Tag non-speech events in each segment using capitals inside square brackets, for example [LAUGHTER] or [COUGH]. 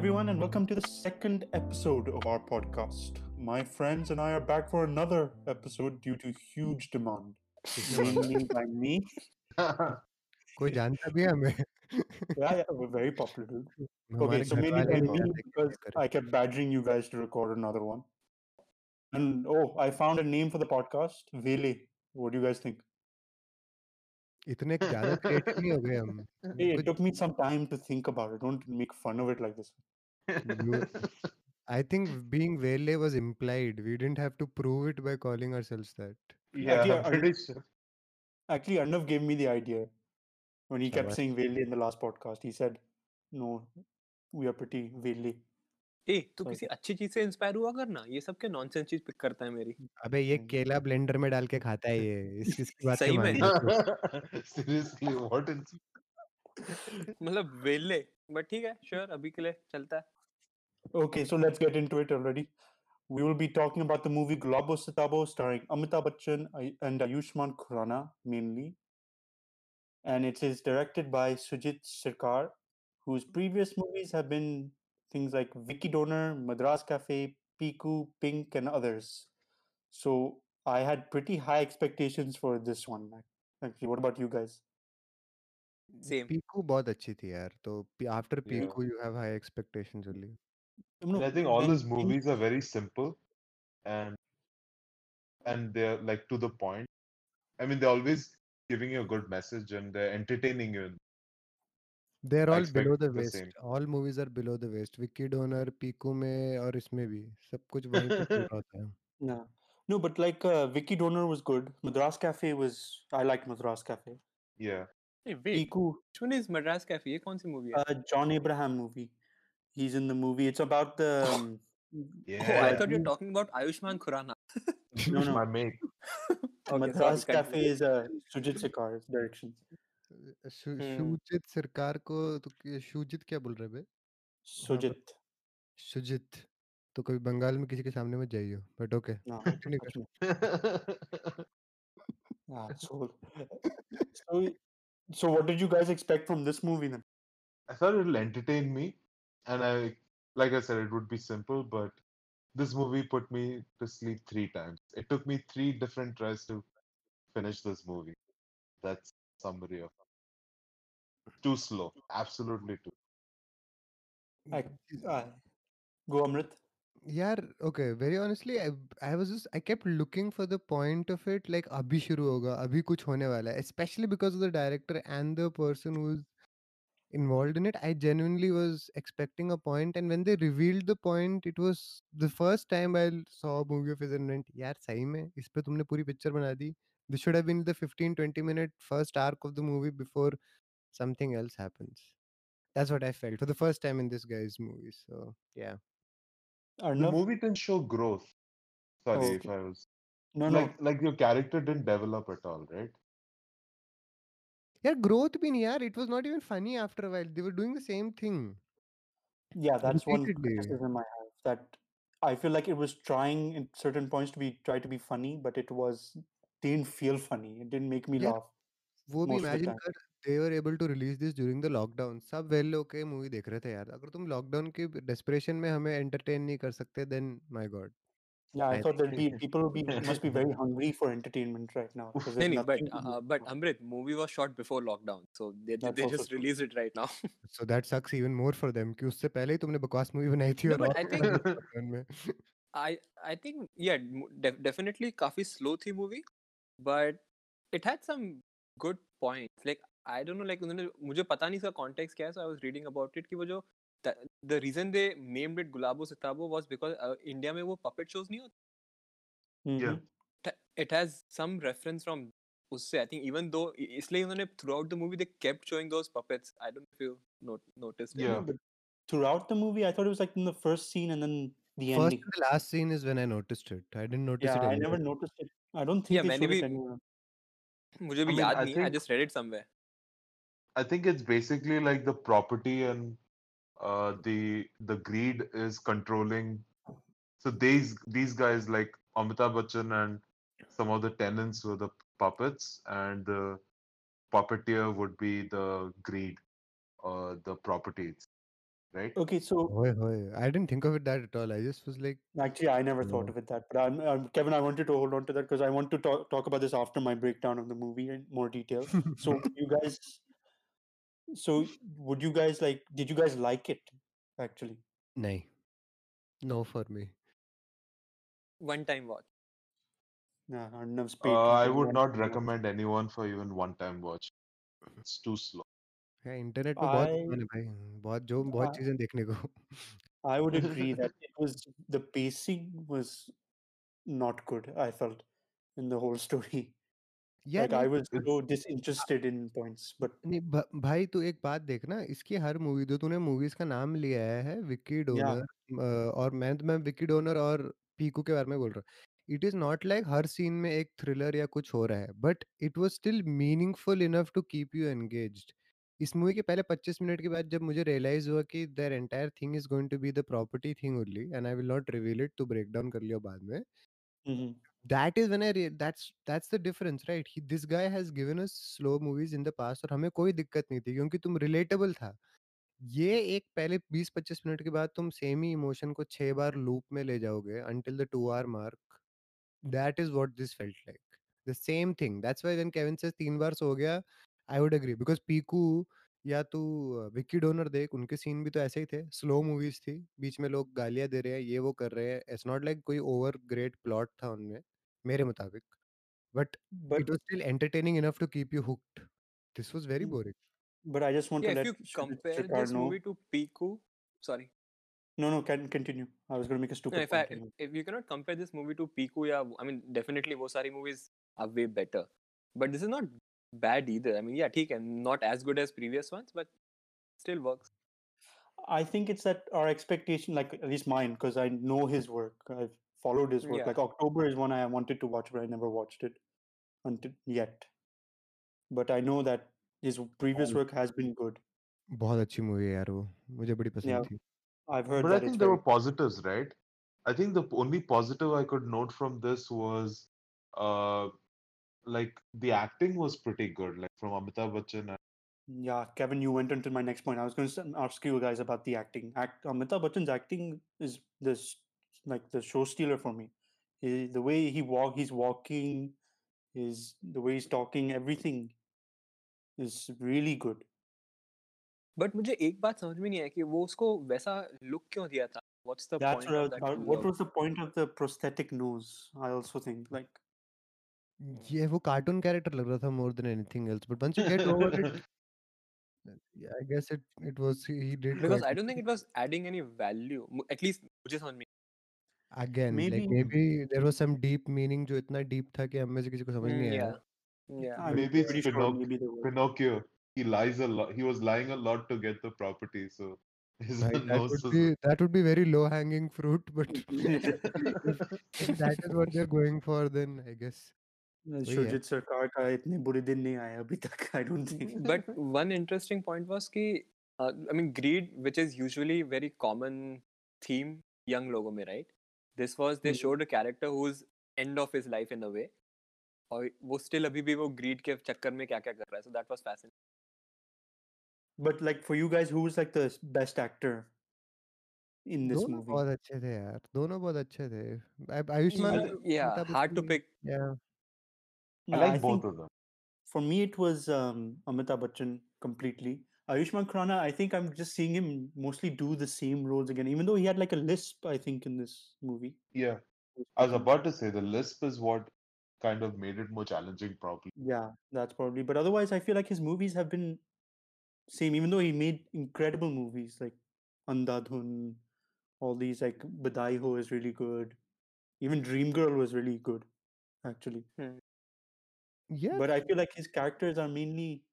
Hello, everyone, and welcome to the second episode of our podcast. My friends and I are back for another episode due to huge demand, [LAUGHS] mainly by me. कोई जानता भी है हमें Yeah, yeah, we're very popular. dude. [LAUGHS] Okay, हमारे so घर mainly वाले by नहीं me जानते कि because क्या करें I kept badgering you guys to record another one. And oh, I found a name for the podcast, Vele. What do you guys think? इतने ज्यादा क्रिएटिव नहीं हो गए हम [LAUGHS] Hey, it कुछ took me some time to think about it. Don't make fun of it like this. you I think being Vele was implied we didn't have to prove it by calling ourselves that yeah, Actually, I'm I- pretty sure. Actually, Arnav gave me the idea when he kept Shabash. saying Vele in the last podcast. He said, "No, we are pretty Vele." ए तू. किसी अच्छी चीज़ से inspire हुआ करना ये सब क्या nonsense चीज़ pick करता है मेरी अबे ये हम्म। केला ब्लेंडर में डाल के खाता है ये इस इसकी बात सही में? रहे हो? Seriously, what is मतलब वेले बट ठीक है श्योर अभी के लिए चलता है Okay, so let's get into it already. We will be talking about the movie Globo Sitabo starring Amitabh Bachchan Ay- and Ayushmann Khurrana mainly. And it is directed by Sujit Sirkar, whose previous movies have been things like Vicky Donor, Madras Cafe, Piku, Pink, and others. So I had pretty high expectations for this one. Actually, what about you guys? Same. Piku बहुत अच्छी थी यार तो after Piku you have high expectations really. I think all this movies are very simple and they're like to the point. I mean, they're always giving you a good message and they're entertaining you. They're all below the, waist. Same. All movies are below the waist. Vicky Donor, Piku me, और इसमें भी सब कुछ वहीं पे पूरा होता No, no, but like uh, Vicky Donor was good. Madras Cafe was I liked Madras Cafe. Yeah. Hey, wait. Piku. Which is Madras Cafe? ये कौन सी movie है? Uh, John Abraham movie. He's in the movie. It's about the. Um, yeah. [LAUGHS] Oh, I thought you were talking about Ayushmann Khurrana. no, [LAUGHS] no, my mate. [LAUGHS] okay, Madras Cafe is uh, Sujit Sekar's direction. शु- हम्म। शुजित सरकार को तो क्या- शुजित क्या बोल रहे बे Sujit. Shoojit तो कभी बंगाल में किसी के सामने मत जाइयो बट ओके No, कंटिन्यू कर actually, ah, so, so, so what did you guys expect from this movie then? I thought it'll entertain me, and I, like I said, it would be simple. But this movie put me to sleep three times. It took me three different tries to finish this movie. That's summary of too slow. Absolutely too. I, [LAUGHS] uh, go Amrit. यार okay very honestly I was just I kept looking for the point of it like अभी शुरू होगा अभी कुछ होने वाला है specially because of the director and the person who is involved in it i genuinely was expecting a point and when they revealed the point it was the first time i saw a movie of his and went यार सही में इस पे तुमने पूरी picture बना दी this should have been the 15 20 minute first arc of the movie before something else happens that's what i felt for the first time in this guy's movie so yeah The Arnav? movie didn't show growth. Sorry Oh, if I was No, no. like like your character didn't develop at all, right? yeah growth been yeah it was not even funny after a while they were doing the same thing Yeah, that's one repeatedly. criticism I have. That I feel like it was trying at certain points to be try to be funny, but it was didn't feel funny. It didn't make me Yeah. laugh. वो भी most of the imagine time. कर they were able to release this during the lockdown सब well okay movie देख रहे थे यार अगर तुम लॉकडाउन के डेस्परेशन में हमें एंटरटेन नहीं कर सकते then my God Yeah, I I thought there'd be think- people will be must be very hungry for entertainment right now. 'cause नहीं there's नहीं but nothing to uh, do. but Amrit movie was shot before lockdown so they That's they also just true. released it right now so that sucks even more for them कि उससे पहले ही तुमने बकवास movie बनाई थी No, और but और I think- lockdown में I I think yeah mo- def- definitely काफ़ी slow थी movie but it had some good points like I don't know like उन्होंने मुझे पता नहीं इसका कॉन्टेक्स्ट क्या है so I was reading about it कि वो जो the reason they named it Gulabo Sitabo was because India में वो पपेट शोज़ नहीं होते या it has some reference from उससे आई थिंक इवन दो इसलिए उन्होंने throughout the movie they kept showing those puppets I don't know if you notice या throughout the movie I thought it was like in the first scene and then the first ending. and the last scene is when I noticed it. I didn't notice yeah, it. Yeah, I never noticed it. I don't think. Yeah, मैंने भी. मुझे भी याद नहीं. है I just read it somewhere I think it's basically like the property and uh, the the greed is controlling. So these these guys like Amitabh Bachchan and some of the tenants were the puppets, and the puppeteer would be the greed, uh, the properties. right? Okay, so Hoy, hoy. I didn't think of it that at all. I just was like, actually, I never thought of it that. But I'm, I'm, Kevin, I wanted to hold on to that because I want to talk, talk about this after my breakdown of the movie in more detail. [LAUGHS] So you guys, so would you guys like? Did you guys like it? Actually, Nahi. No for me. One time watch. yeah, Arnav's paid Uh, I people would want not to know. recommend anyone for even one time watch. It's too slow. है internet पे बहुत I सामान है भाई बहुत जो बहुत I, चीजें देखने को I would agree [LAUGHS] that it was the pacing was not good. I felt in the whole story. या Like I was so disinterested in points, but नहीं भ, भाई तू एक बात देख ना इसकी हर मूवी जो तूने मूवीज़ का नाम लिया है विक्की yeah, डोनर और मैं मैं विक्की डोनर और पीकू के बारे में बोल रहा हूँ। इट इज़ नॉट लाइक हर सीन में एक थ्रिलर या कुछ हो रहा है but it was still meaningful enough to keep you engaged इस मूवी के पहले 25 मिनट के बाद जब मुझे रियलाइज़ हुआ कि there entire thing is going to be the property thing only and I will not reveal it to break down कर लियो बाद में mhm. That is when I re- that's that's the difference right he, this guy has given us slow movies in the past और हमें कोई दिक्कत नहीं थी क्योंकि तुम relatable था ये एक पहले 20-25 मिनट के बाद तुम सेम ही इमोशन को छह बार लूप में ले जाओगे until the two hour mark that is what this felt like the same thing that's why when Kevin says तीन बार सो गया I would agree because Piku या तू विक्की डोनर देख उनके सीन भी तो ऐसे ही थे स्लो मूवीज़ थी बीच में लोग गालियाँ दे रहे हैं ये वो कर रहे हैं इट्स नॉट लाइक कोई ओवर ग्रेट प्लॉट था उनमें मेरे मुताबिक but but it was still entertaining enough to keep you hooked. This was very mm, boring. but I just want Yeah, to if let you Shri- compare Shrikar this know. movie to Piku, sorry. No, no, can continue. I was going to make a No, stupid if I point. Anyway. if you cannot compare this movie to Piku, yeah, I mean definitely वो सारी movies are way better. But this is not bad either. I mean, yeah, ठीक है, not as good as previous ones, but still works. I think it's that our expectation, like at least mine, because I know his work. I've followed his work. Yeah. Like October is one I wanted to watch, but I never watched it until yet. But I know that his previous work has been good. बहुत अच्छी movie है यार वो मुझे बड़ी पसंद Yeah, थी I've heard But I that think it's there very were positives, right? I think the only positive I could note from this was uh like the acting was pretty good, like from Amitabh Bachchan. and- Yeah, Kevin, you went into my next point. I was going to ask you guys about the acting. Act, Amitabh Bachchan's acting is this like the show stealer for me. He, the way he walk, he's walking, is the way he's talking, everything is really good. But मुझे एक बात समझ में नहीं आया कि वो उसको वैसा look क्यों दिया था? What's the That's point what I of was that about. What look? was the point of the prosthetic nose? I also think like ये वो कार्टून कैरेक्टर लग रहा था more than anything else but once you get over it yeah, I guess it it was he, he did Because quite I don't think it was adding any value. मु- At least मुझे समझ में again like maybe maybe there was some deep meaning जो इतना deep था कि हम में से किसी को समझ नहीं Mm, आया yeah, yeah. I'm Maybe it's pretty sure Pinoc- maybe there was. Pinocchio. He lies a lot. He was lying a lot to get the property, so his [LAUGHS] Right, that nose would is. be that would be very low hanging fruit but if, [LAUGHS] if that is what they're going for then I guess वही है शुरजीत सरकार का इतने बुरे दिन नहीं आए अभी तक I don't think. But one interesting point was कि uh, I mean greed, which is usually very common theme young लोगों में, right? This was they Mhm. showed a character who's end of his life in a way, और वो still अभी भी वो greed के चक्कर में क्या क्या कर रहा है. So that was fascinating. But like for you guys, who was like the s- best actor in this दोनों movie? बहुत अच्छे थे यार दोनों बहुत अच्छे थे आ- Ayushman Ye- Yeah, Amitabh hard to Bachchan pick. yeah I No, like I both think of them. for me it was um, Amitabh Bachchan completely. Ayushmann Khurrana, I think I'm just seeing him mostly do the same roles again, even though he had like a lisp, I think, in this movie. Yeah, I was about to say the lisp is what kind of made it more challenging, probably. Yeah, that's probably. But otherwise, I feel like his movies have been same, even though he made incredible movies like Andhadhun, all these like Badhaai Ho is really good. Even Dream Girl was really good, actually. Hmm. yeah But I feel like his characters are mainly s-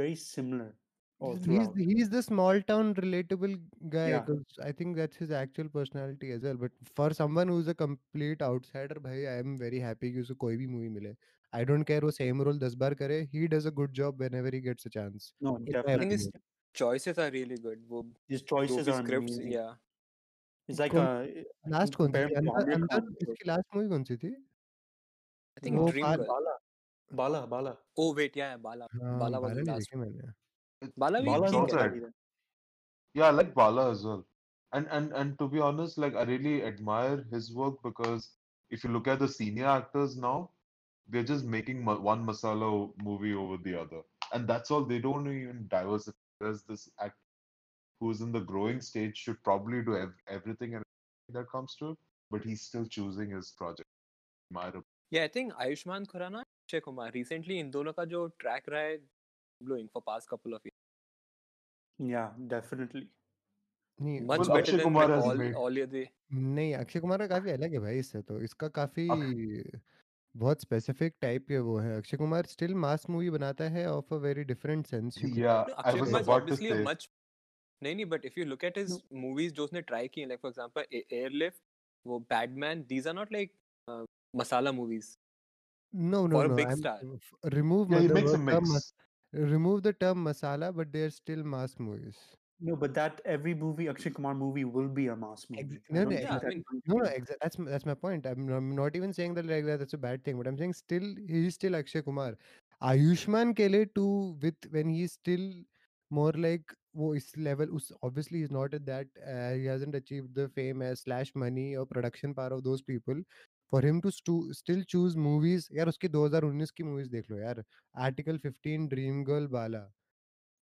very similar all he's throughout. the, he's the small town relatable guy Yeah. because I think that's his actual personality as well. But for someone who's a complete outsider, भाई I am very happy कि उसे कोई भी movie मिले. I don't care वो same role दस बार करे. He does a good job whenever he gets a chance. No, In my I think definitely. his opinion. choices are really good. वो His जो choices भी are scripts, amazing. yeah. It's like कौन a I last can कौन सी compare थी? him to अंदर Amir अंदर Khan. also. इसकी last movie कौन सी थी? I think वो Bala, Bala. Oh, wait, yeah, Bala. हाँ, was बाला last देखे Bala we also. Yeah, I like Bala as well. And and and to be honest, like I really admire his work because if you look at the senior actors now, they're just making one masala movie over the other, and that's all. They don't even diversify. as this actor who's in the growing stage should probably do everything and that comes to but he's still choosing his project. Yeah, I think Ayushmann Khurrana Akshay Kumar recently इन दोनों का जो track रहा है blowing for past couple of years yeah definitely much better than all all they नहीं अक्षय कुमार का काफ़ी अलग है भाई इससे तो। इसका काफ़ी बहुत स्पेसिफिक टाइप के वो है। Akshay Kumar still mass movie बनाता है of a very different sense yeah I was about to say much नहीं नहीं but if you look at his movies जो उसने ट्राई की लाइक फॉर एग्जांपल एयरलिफ्ट वो Padman these are not like masala movies No, no, no. big star. Remove Yeah, a Term, mix. remove the term masala, but they're still mass movies. No, but that every movie, Akshay Kumar movie, will be a mass movie. No, no, I mean, No, no, that's that's my point. I'm, I'm not even saying that like that's a bad thing, but I'm saying still he's still Akshay Kumar. Ayushman Khele too, with when he's still more like wo is level. us- Obviously, he's not at that. Uh, he hasn't achieved the fame as slash money or production power of those people. For him to still choose movies यार उसकी 2019 की movies देख लो यार article 15 dream girl Bala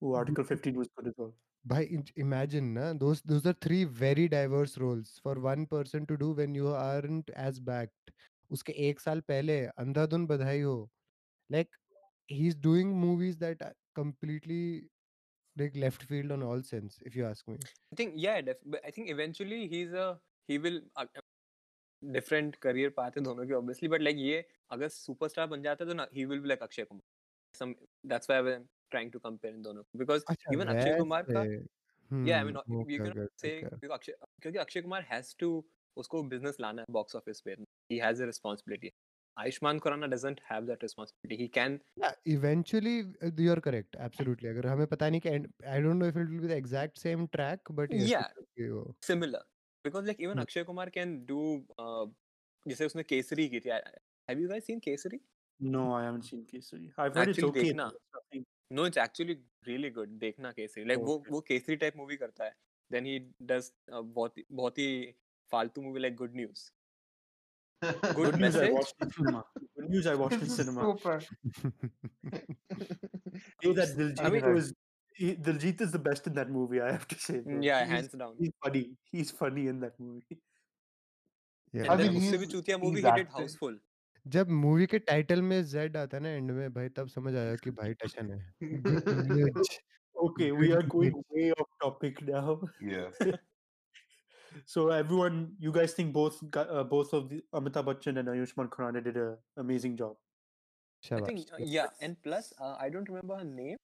वो article 15 was good as भाई imagine ना those those are three very diverse roles for one person to do when you aren't as backed उसके एक साल पहले Andhadhun Badhaai Ho. Like he is doing movies that completely like left field on all sense if you ask me I think yeah I think eventually he is a a he will different career path है दोनों के obviously but like ये अगर superstar बन जाता तो ना he will be like Akshay Kumar some that's why I am trying to compare इन दोनों बिकॉज़ इवन अक्षय कुमार का या I mean you can say क्योंकि अक्षय कुमार हैज़ टू उसको बिज़नेस लाना है बॉक्स ऑफ़िस पे he has a responsibility Ayushmann Khurrana doesn't have that responsibility he can eventually you are correct absolutely अगर हमें पता नहीं कि I don't know if it will be the exact same track but yeah similar because like even Akshay Kumar can do जैसे उसने केसरी की थी have you guys seen Kesari no I haven't seen Kesari I have heard it's okay देखना no it's actually really good देखना Kesari like like, okay. वो वो Kesari type movie करता है देन uh, ही डज बहुत बहुत ही फालतू movie like good news good news [LAUGHS] message. I watched in cinema. Good news I watched in [LAUGHS] cinema. Super. hey, that Diljit I mean, was he, Diljit is the best in that movie. I have to say. bro. yeah He's- hands down He's funny. He's funny in that movie. yeah and I then mean, उससे भी he's- चूतिया he's movie he did acting- Housefull जब movie के title में Z आता है ना and में भाई तब समझ आया कि भाई टशन है [LAUGHS] Good news. Okay, we are Good going news. way off topic now. Yeah. [LAUGHS] So everyone, you guys think both gu- uh, both of the Amitabh Bachchan and Ayushmann Khurrana did an amazing job. I शाबाश think uh, yeah and plus uh, I don't remember her name uh,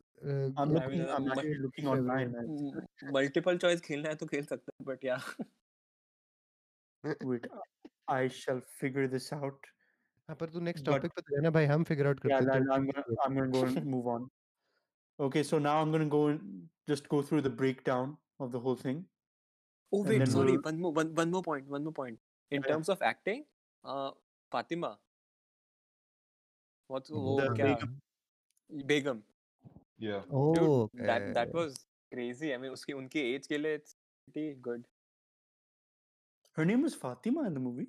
तो क्या- actor's ये name? I का- don't know. A, I'm ये- I mean, looking. I'm uh, actually looking seven. online. I- [LAUGHS] multiple choice खेलना है तो खेल सकते हैं बट या Wait, I shall figure this out. हाँ पर तू नेक्स्ट But- टॉपिक पे तो जाना भाई हम फिगर आउट Yeah, करते हैं no, no, I'm तो- gonna I'm gonna go and move on. Okay, so now I'm gonna go and just go through the breakdown of the whole thing. Oh And wait, then sorry. we'll- One more, one, one more point. One more point. In Yeah, yeah. terms of acting, uh, Fatima. What's वो The क्या? Begum. Begum. Yeah. Oh, Dude, that that okay. was crazy. I mean, उसकी उनकी age के लिए it's pretty good. Her name was Fatima in the movie.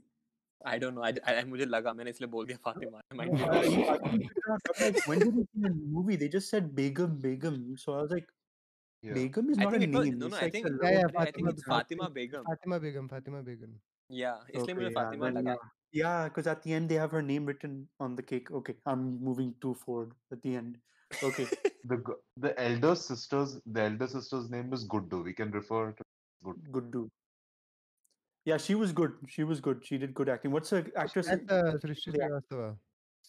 I don't know. I, I मुझे लगा मैंने इसलिए बोल दिया Fatima. I might No, be I, wrong. I couldn't figure out. I'm like, when did it in the movie? They just said Begum, Begum. So I was like, Yeah. Begum is I not a think it was name. no it's no. I like think a Yeah, yeah, lower- I think it's Fatima Fatima Begum. Fatima Begum Fatima Begum Yeah, इसलिए मुझे Okay, yeah, Fatima then, लगा. yeah. Yeah, because at the end they have her name written on the cake. Okay, I'm moving too forward at the end. Okay, [LAUGHS] The g- the elder sister's the elder sister's name is Guddu. We can refer to Guddu. good do. Yeah, she was good. She was good. She did good acting. What's the actress? That's, uh, Srishti the act- Srivastava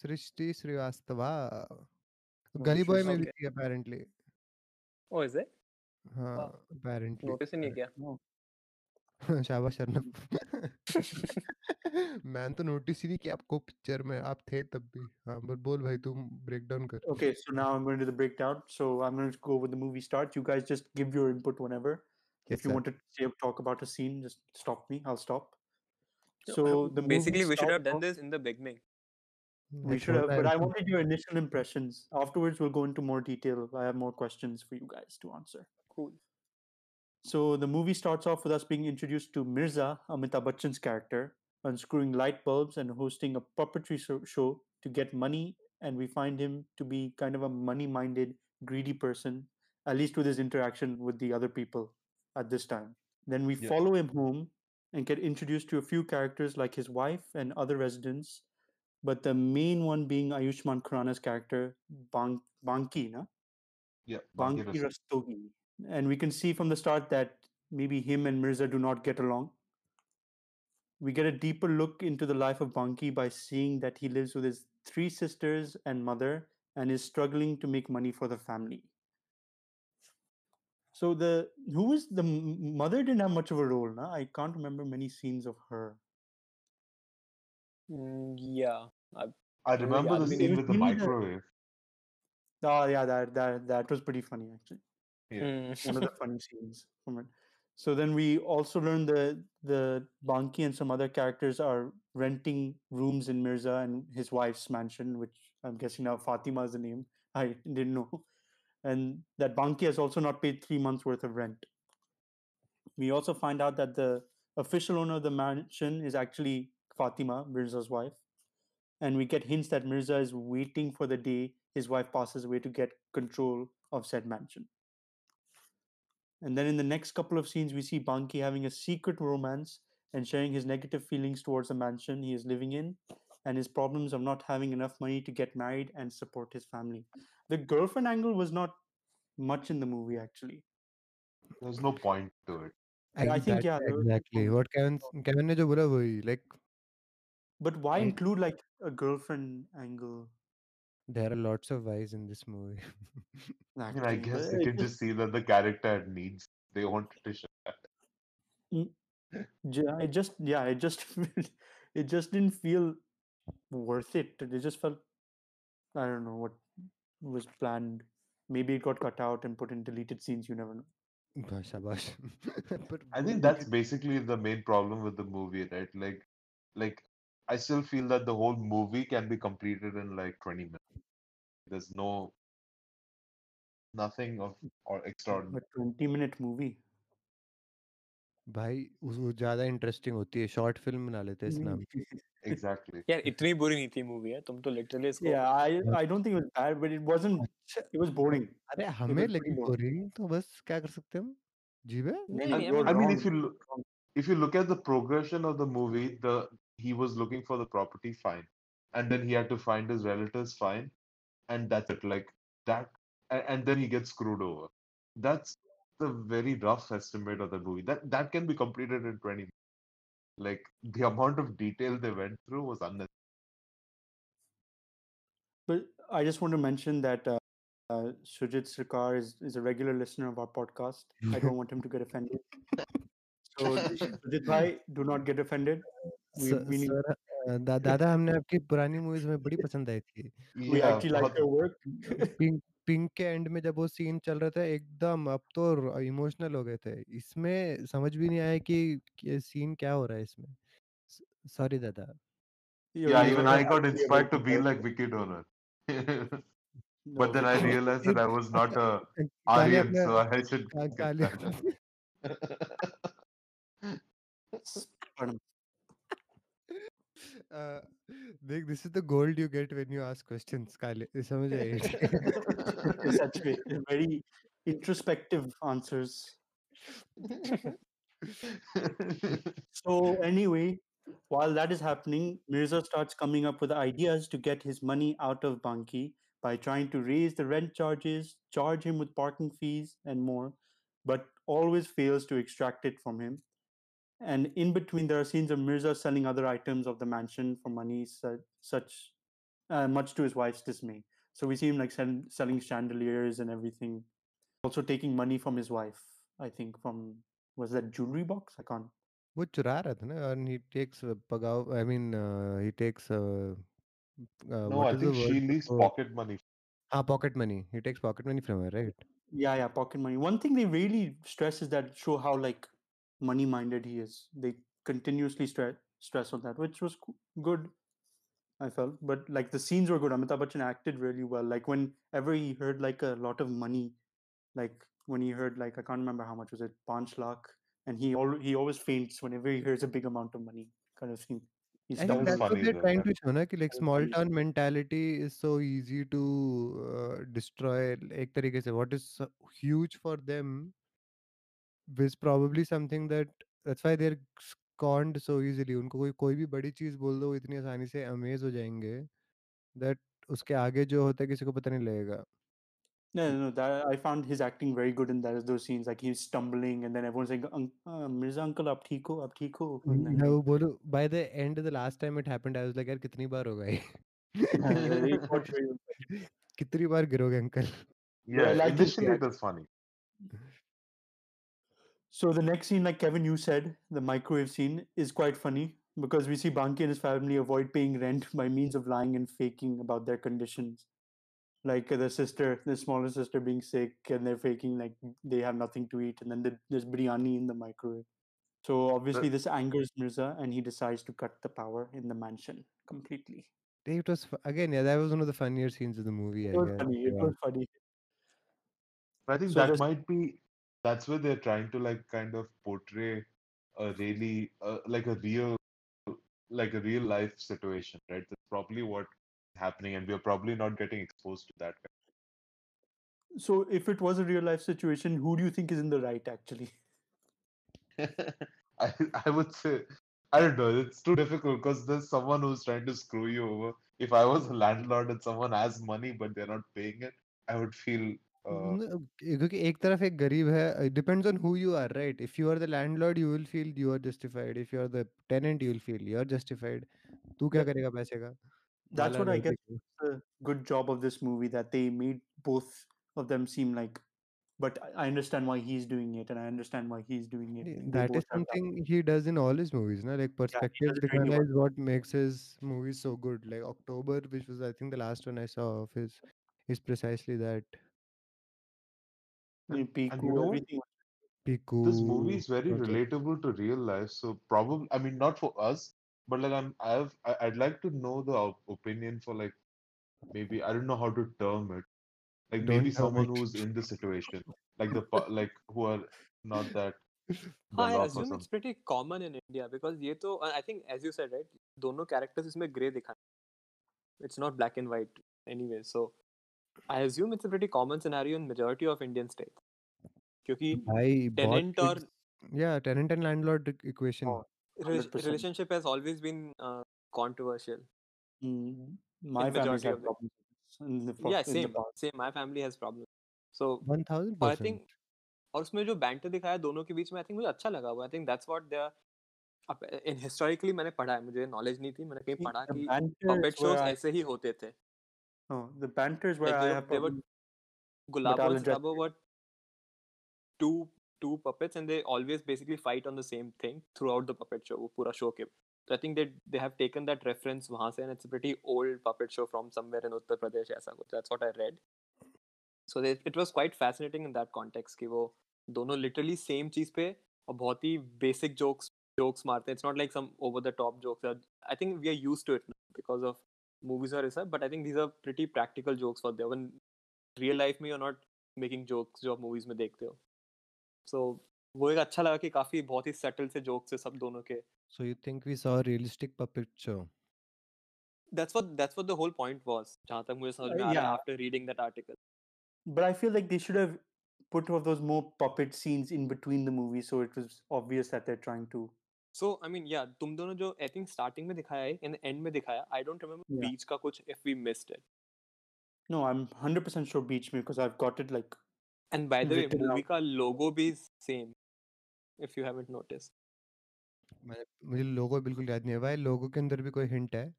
Srishti Srivastava Oh, गली boy she's में भी okay. थी apparently Oh, is it? हाँ Wow. apparently Notice ही नहीं किया. No. शाबाश अर्नब [LAUGHS] मैंने तो नोटिस ही नहीं किया आपको पिक्चर में आप थे तब भी हाँ बट बोल भाई तुम ब्रेक डाउन कर Okay, so now I'm going to do the breakdown. So I'm going to go with the movie starts. You guys just give your input whenever. Yes, if you sir. want to say, talk about a scene, just stop me. I'll stop. No, So uh, the movie basically we should have starts done off- this in the beginning. We That's should have, what but I I- wanted your initial impressions. Afterwards, we'll go into more detail. I have more questions for you guys to answer. Cool. So the movie starts off with us being introduced to Mirza, Amitabh Bachchan's character, unscrewing light bulbs and hosting a puppetry show to get money. And we find him to be kind of a money-minded, greedy person, at least with his interaction with the other people at this time. Then we Yeah. follow him home and get introduced to a few characters like his wife and other residents, but the main one being Ayushmann Khurrana's character, Ban- Banki, na? Yeah, Banki Banki Rastogi. Rastogi. And we can see from the start that maybe him and Mirza do not get along. We get a deeper look into the life of Banki by seeing that he lives with his three sisters and mother and is struggling to make money for the family. So the who was the mother didn't have much of a role, na? I can't remember many scenes of her. Mm, yeah. I, I Maybe remember the scene with the the- microwave. Oh yeah, that that that was pretty funny actually. Yeah. mm, one of the [LAUGHS] funny scenes from it. So then we also learn the the Banki and some other characters are renting rooms in Mirza and his wife's mansion, which I'm guessing now Fatima is the name. [LAUGHS] I didn't know. And that Banki has also not paid three months worth of rent. We also find out that the official owner of the mansion is actually Fatima, Mirza's wife. And we get hints that Mirza is waiting for the day his wife passes away to get control of said mansion. And then in the next couple of scenes, we see Banky having a secret romance and sharing his negative feelings towards the mansion he is living in and his problems of not having enough money to get married and support his family. The girlfriend angle was not much in the movie, actually. There's no point to it. I, I think, yeah. Exactly. Was... [LAUGHS] What Kevin, oh. Kevin like. But why include like a girlfriend angle there are lots of whys in this movie. [LAUGHS] I guess you can just see that the character needs they want to show that. Mm, I just yeah, I just [LAUGHS] it just didn't feel worth it. It just felt I don't know what was planned. Maybe it got cut out and put in deleted scenes. You never know. [LAUGHS] but I think that's basically the main problem with the movie, right? Like, like I still feel that the whole movie can be completed in like 20 minutes. There's no nothing of or extraordinary. A twenty-minute movie. भाई उस- वो ज़्यादा interesting होती है short film बना लेते हैं इस नाम की Exactly. यार इतनी बुरी नहीं थी मूवी है तुम तो लिटरली इसको Yeah, I I don't think it was bad, but it wasn't. अच्छा It was boring. अरे हमें लगी boring. बोरिंग तो बस क्या कर सकते हैं हम जीवे wrong. if you look, if you look at the progression of the movie, the he was looking for the property, fine, and then he had to find his relatives, fine, and that's it. Like that, and, and then he gets screwed over. That's the very rough estimate of the movie. That that can be completed in twenty. Minutes. Like the amount of detail they went through was unnecessary. But I just want to mention that uh, uh, Sujit Sarkar is, is a regular listener of our podcast. I don't want him to get offended. [LAUGHS] So, Sujit Bhai, do not get offended. We, we need... sir, दा, दादा हमने आपकी पुरानी movies में बड़ी पसंद आई थी like बहुत- work. पिंक पिंक के एंड में जब वो सीन चल रहा था एकदम अब तो इमोशनल हो गए थे इसमें समझ भी नहीं आया कि ये सीन क्या हो रहा है इसमें सॉरी दादा yeah, even I got inspired to be like Vicky Donor. But then I realized that I was not a Aryan, so I should का- get काले that. Pardon. अ, देख this is the gold you get when you ask questions काले समझ आए [LAUGHS] Such way, very introspective answers. So anyway, while that is happening, Mirza starts coming up with ideas to get his money out of Banki by trying to raise the rent charges, charge him with parking fees, and more, but always fails to extract it from him. And in between, there are scenes of Mirza selling other items of the mansion for money, su- such uh, much to his wife's dismay. So we see him like sell- selling chandeliers and everything. Also taking money from his wife. I think from was that jewelry box? I can't वो चुरा रहा था ना and he takes uh, pagav I mean uh, he takes uh, uh, No, what I is the think word she leaves for pocket money. ah pocket money he takes pocket money from her right Yeah, yeah, pocket money. One thing they really stress is that show how like money minded he is. They continuously stre- stress on that, which was good. I felt, but like the scenes were good. Amitabh Bachchan acted really well. Like whenever he heard like a lot of money, like when he heard like I can't remember how much was it, panch lakh, and he all he always faints whenever he hears a big amount of money kind of thing. He's I think that's what they're trying to show, na, ki, like small town mentality is so easy to uh, destroy. Ek se, what is huge for them is probably something that that's why they're conned so easily उनको कोई कोई भी बड़ी चीज़ बोल दो वो इतनी आसानी से अमेज हो जाएँगे that उसके आगे जो होता है किसी को पता नहीं लगेगा No, no, no, that I found his acting very good in that those scenes. Like he's stumbling, and then everyone's like, "Un- uh, "Mirza uncle, हो? ठीक हो?" And then मैं he, by the end the last time it happened I was like यार कितनी बार होगा ये yeah, कितनी बार गिरोगे uncle But yeah, like his initially it reaction. was funny. So the next scene, like Kevin, you said, the microwave scene is quite funny because we see Banki and his family avoid paying rent by means of lying and faking about their conditions. Like uh, the sister, the smaller sister being sick, and they're faking like they have nothing to eat, and then the, there's biryani in the microwave. So obviously this angers Mirza, and he decides to cut the power in the mansion completely. it was again yeah that was one of the funnier scenes of the movie It I was guess funny. It yeah. was funny. I think So that this, might be that's where they're trying to like kind of portray a really uh, like a real like a real life situation, right? That's probably what is happening, and we're probably not getting exposed to that. so if it was a real life situation, who do you think is in the right actually? [LAUGHS] [LAUGHS] I I would say I don't know. It's too difficult because there's someone who's trying to screw you over. If I was a landlord and someone has money but they're not paying it, I would feel. Uh, No, eh, क्योंकि एक तरफ एक गरीब है it depends on who you are right if you are the landlord you will feel you are justified if you are the tenant you will feel you are justified तू क्या That- करेगा पैसे का That's वाला what I logic guess है। a good job of this movie that they made both of them seem like but I- I understand why he's doing it and I understand why he's doing it. Yeah, They that is both have that. something he does in all his movies na like Yeah, he perspective does it really dikhana well. is what makes his movies so good like October which was I think the last one I saw of his is precisely that I mean, and, and Piku, you know what? everything. Piku This movie is very okay. relatable to real life. So probably, I mean, not for us, but like I'm, I've, I- I'd like to know the op- opinion for like maybe I don't know how to term it. Like Don't maybe term someone it. who's in the situation, like the pu- like who are not that [LAUGHS] हाँ well I off or assume something. it's pretty common in India because ये तो I think as you said right दोनों characters इसमें grey दिखाए it's not black and white anyway so I assume it's a pretty common scenario in majority of Indian states क्योंकि tenant और yeah tenant and landlord equation relationship has always been uh, controversial. Mm-hmm. my family has problems yeah same same my family has problems. So 1000 i think और उसमें जो banter दिखाया दोनों के बीच में I think मुझे अच्छा लगा हुआ I think that's what they अब इन हिस्टोरिकली मैंने पढ़ा है मुझे नॉलेज नहीं थी मैंने कहीं पढ़ा कि पपेट शोज़ ऐसे ही होते थे। oh, the banter is where like I they, have they were problems. But Gulabo I'll and address Sitabo were two two puppets and they always basically fight on the same thing throughout the puppet show वो पूरा show के so I think they they have taken that reference वहाँ से and it's a pretty old puppet show from somewhere in Uttar Pradesh ऐसा कुछ that's what I read so they, it was quite fascinating in that context कि वो दोनों literally same चीज पे और बहुत ही basic jokes jokes मारते हैं it's not like some over the top jokes I think we are used to it now because of movies और ऐसा but I think these are pretty practical jokes for them when real life में you're not making jokes जो आप movies में देखते हो so वो एक अच्छा लगा कि काफी बहुत ही सटल से जोक्स है सब दोनों के so you think we saw a realistic puppet show that's what that's what the whole point was जहाँ तक मुझे समझ Uh, में आ रहा है yeah. after reading that article But I feel like they should have put one of those more puppet scenes in between the movies so it was obvious that they're trying to. so I mean yeah तुम दोनों जो I think starting में दिखाया है in and में दिखाया I don't remember बीच का कुछ if we missed it no I am 100% sure बीच में because I have got it like and by the way movie का लोगो भी same if you haven't noticed मुझे लोगो बिल्कुल याद नहीं है भाई लोगो के अंदर भी कोई हिंट है?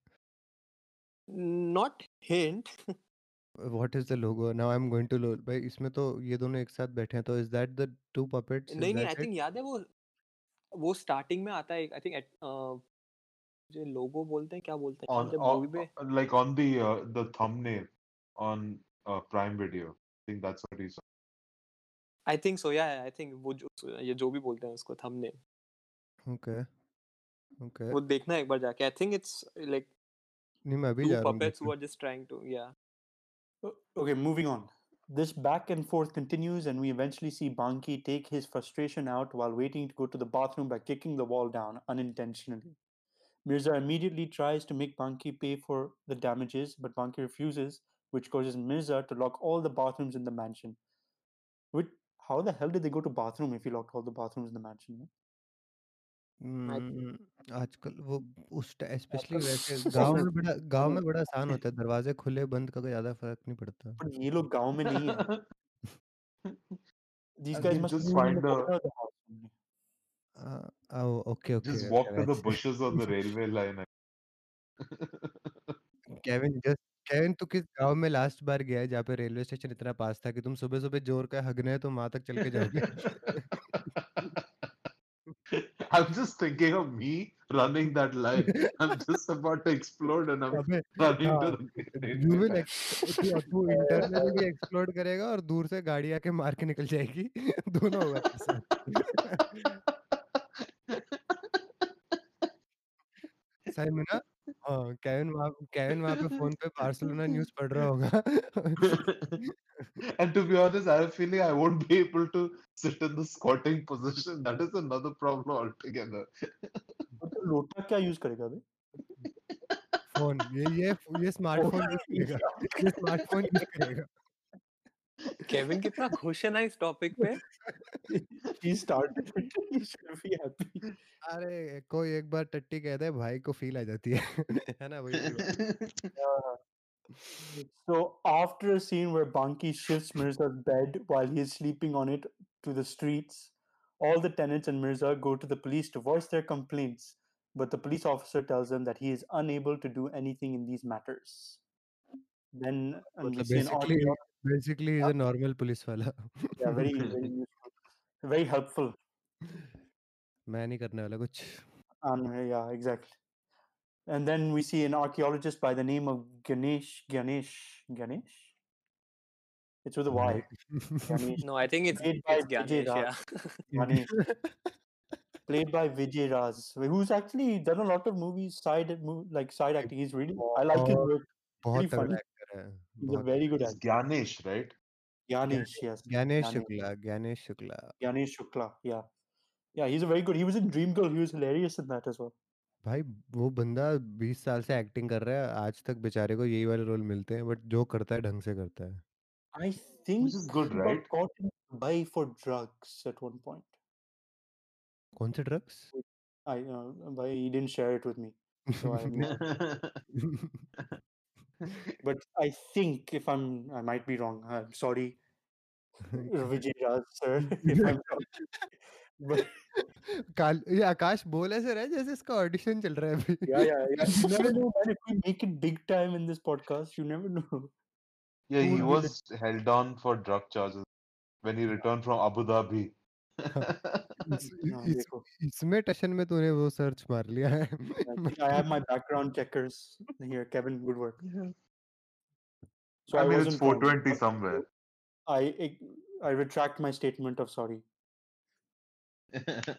Not hint what is the logo now I am going to भाई इसमें तो ये दोनों एक साथ बैठे हैं तो is that the two puppets नहीं नहीं आई थिंक याद है वो वो स्टार्टिंग में आता है आई थिंक जो लोगो बोलते हैं क्या बोलते हैं जब मूवी पे? Like on the the thumbnail on Prime Video I think that's what is I think so yeah I think वो जो ये जो भी बोलते हैं उसको थंबनेल ओके ओके वो देखना एक बार जाके. आई थिंक इट्स लाइक नहीं मैं अभी जा रहा हूँ puppets who are just trying to yeah okay moving on This back and forth continues, and we eventually see Banki take his frustration out while waiting to go to the bathroom by kicking the wall down unintentionally. Mirza immediately tries to make Banki pay for the damages, but Banki refuses, which causes Mirza to lock all the bathrooms in the mansion. Which, how the hell did they go to bathroom if he locked all the bathrooms in the mansion? Hmm, आजकल वो उस specially वैसे [LAUGHS] गाँव में बड़ा [LAUGHS] गाँव में बड़ा आसान [LAUGHS] होता है दरवाजे खुले बंद का कोई ज़्यादा फ़र्क नहीं पड़ता But ये लोग गाँव में नहीं है. These I guys mean, must just living in find a- corner of the house only. Ah, oh, okay okay Just okay, walk to the वैसे। bushes on the railway line. Kevin just Kevin तू किस गाँव में last बार गया है जहाँ पे railway station इतना पास था कि तुम सुबह सुबह ज़ोर का हगने तो वहाँ तक चल के जाओगे I'm just thinking of me running that line. I'm just about to explode and I'm running हाँ, to the यू विल तू तू इंटरनली भी एक्सप्लोड करेगा और दूर से गाड़ी आके मार के निकल जाएगी दोनों होगा साइमिना हाँ केविन वहाँ केविन वहाँ पे फ़ोन पे बार्सिलोना न्यूज़ पढ़ रहा होगा and to be honest, I have a feeling I won't be able to sit in the squatting position. That is another problem altogether. तो लोटा क्या यूज़ करेगा बे फ़ोन ये ये ये स्मार्टफ़ोन यूज़ करेगा ये स्मार्टफ़ोन यूज़ करेगा केविन कितना खुश है ना इस टॉपिक पे he started it he should be happy अरे कोई एक बार टट्टी कह दे भाई को फील आ जाती है [LAUGHS] है ना वही वाली बात। so after a scene where Banki shifts Mirza's bed while he is sleeping on it to the streets all the tenants and Mirza go to the police to voice their complaints but the police officer tells them that he is unable to do anything in these matters then and we मतलब see Basically, he's a normal police wala. yeah, very, [LAUGHS] very, very helpful. मैं नहीं करने वाला कुछ. Um, yeah, exactly. And then we see an archaeologist by the name of Ganesh. Ganesh. Ganesh. It's with a Y. no, I think it's, played it's by Ganesh. Ganesh yeah. [LAUGHS] Ganesh. played by Vijay Raaz, who's actually done a lot of movies, side like side acting. He's really I like oh, his work. Funny. भाई वो बंदा 20 साल से acting कर रहा है आज तक बेचारे को यही वाले रोल मिलते हैं बट जो करता है ढंग से करता है। I think this is good right caught in for drugs at one point कौन से ड्रग्स आई भाई he didn't share it with me [LAUGHS] but I think if I'm I might be wrong. I'm sorry, [LAUGHS] Vijay Raj, sir, [LAUGHS] if I'm wrong. But काल ये आकाश बोल ऐसे रहा है जैसे इसका ऑडिशन चल रहा है अभी yeah, yeah, yeah. You never know, man. If we make it big time in this podcast, you never know. yeah, Who he would be was held on for drug charges when he returned from Abu Dhabi. इस, [LAUGHS] हाँ, इस, देखो. इसमें टशन में तूने वो search मार लिया है Yeah, see, I have my background checkers here. Kevin, good work. So I mean, it's wasn't wrong, 420 but somewhere. I I retract my statement of sorry. [LAUGHS]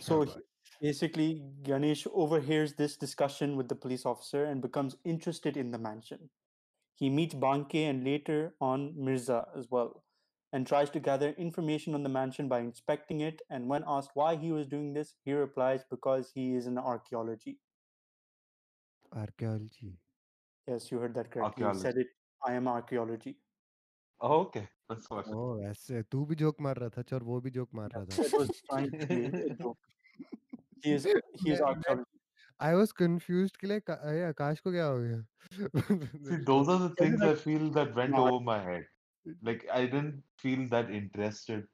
So he- basically, Ganesh overhears this discussion with the police officer and becomes interested in the mansion. He meets Banke and later on Mirza as well, and tries to gather information on the mansion by inspecting it. And when asked why he was doing this, he replies, Because he is in archaeology. Archaeology Yes, you heard that correctly. He said it. I am archaeology. oh, okay, that's what. ओ ऐसे तू भी joke मार रहा था अच्छा, और वो भी जोक मार रहा था That was trying to be a joke. He is he is मैं- [LAUGHS] [LAUGHS] archaeology. आई वाज कंफ्यूज्ड कि लाइक अरे आकाश को क्या हो गया [LAUGHS] See, those are the Tell me things I like- feel that went No, I- over my head. like I didn't feel that interested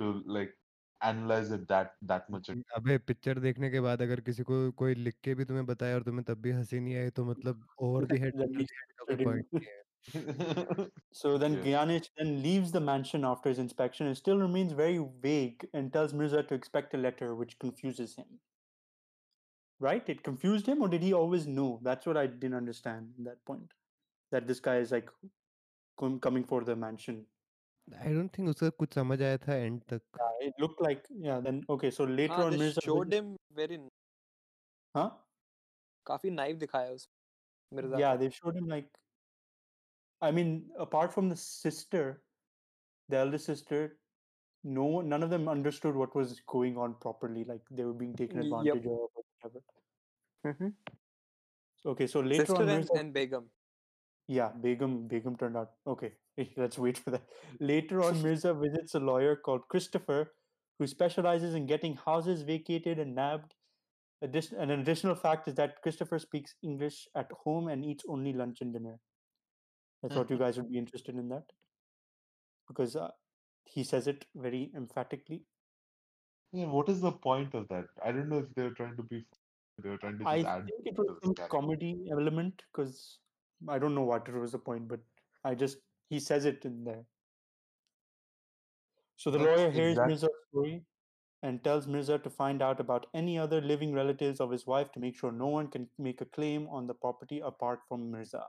to like analyze it that that much. अबे picture देखने के बाद अगर किसी को कोई लिख के भी तुम्हें बताया और तुम्हें तब भी हंसी नहीं आई तो मतलब over the head [LAUGHS] so then yeah. Gyanesh then leaves the mansion after his inspection and still remains very vague and tells Mirza to expect a letter, which confuses him. Right? It confused him, or did he always know? That's what I didn't understand at that point. That this guy is like coming for the mansion. I don't think उसका कुछ समझ आया था end तक. Yeah, it looked like yeah. Then okay, so later हाँ on they Mirza showed visits- him very huh? काफी naive दिखाया उस मिर्जा Yeah, को they showed him like. I mean, apart from the sister, the eldest sister, no one, none of them understood what was going on properly. Like they were being taken Y- yep. advantage of or whatever. Mhm. Okay, so later sister on, and, Mirza, and Begum yeah, Begum, Begum turned out okay. [LAUGHS] Let's wait for that. Later on, [LAUGHS] Mirza visits a lawyer called Christopher, who specializes in getting houses vacated and nabbed. Addition, an additional fact is that Christopher speaks English at home and eats only lunch and dinner. I thought you guys would be interested in that because uh, he says it very emphatically. Yeah, what is the point of that? I don't know if they're trying to be. They're trying to I add think it was some comedy element because I don't know what it was the point, but I just he says it in there. So the lawyer hears exactly. Mirza's story and tells Mirza to find out about any other living relatives of his wife to make sure no one can make a claim on the property apart from Mirza.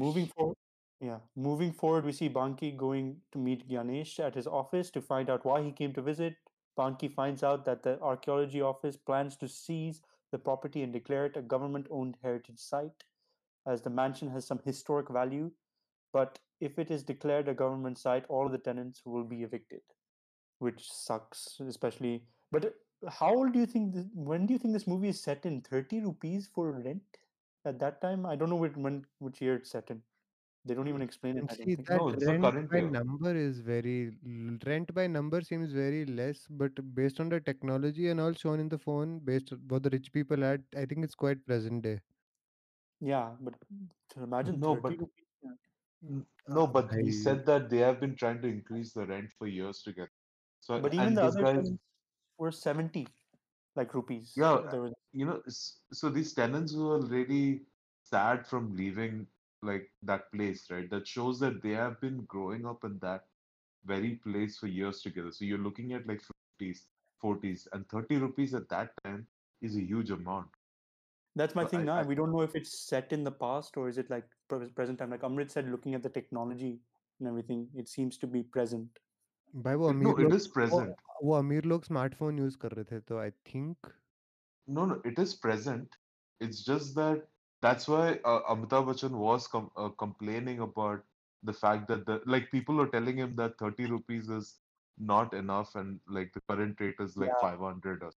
Moving forward, yeah, moving forward, we see Banki going to meet Gyanesh at his office to find out why he came to visit. Banki finds out that the archaeology office plans to seize the property and declare it a government-owned heritage site, as the mansion has some historic value. But if it is declared a government site, all the tenants will be evicted, which sucks, especially. But how old do you think? This, when do you think this movie is set in? Thirty rupees for rent at that time? I don't know which when which year it's set in. They don't even mm, explain it. And I don't see think. that No, it's the rent current by year. number is very l- rent by number seems very less, but based on the technology and all shown in the phone, based on what the rich people had, I think it's quite present day. Yeah, but to imagine No, 30 but- rupees. yeah. N- uh, No, but he I- said that they have been trying to increase the rent for years together. So, But even and the this other guy's, tenants were 70 like rupees. Yeah, There was, you know, s- so these tenants were really sad from leaving like that place, right? That shows that they have been growing up in that very place for years together. So you're looking at like 50s, 40s, and 30 rupees at that time is a huge amount. that's my But thing I- now. I- we don't know if it's set in the past or is it like pre- present time. Like Amrit said, looking at the technology and everything, it seems to be present. भाई वो It- no, अमीर it लोग is present. वो वो अमीर लोग smartphone use कर रहे थे तो I think No, no, it is present. It's just that that's why uh, Amitabh Bachchan was com uh, complaining about the fact that the like people are telling him that 30 rupees is not enough and like the current rate is like Yeah. 500 or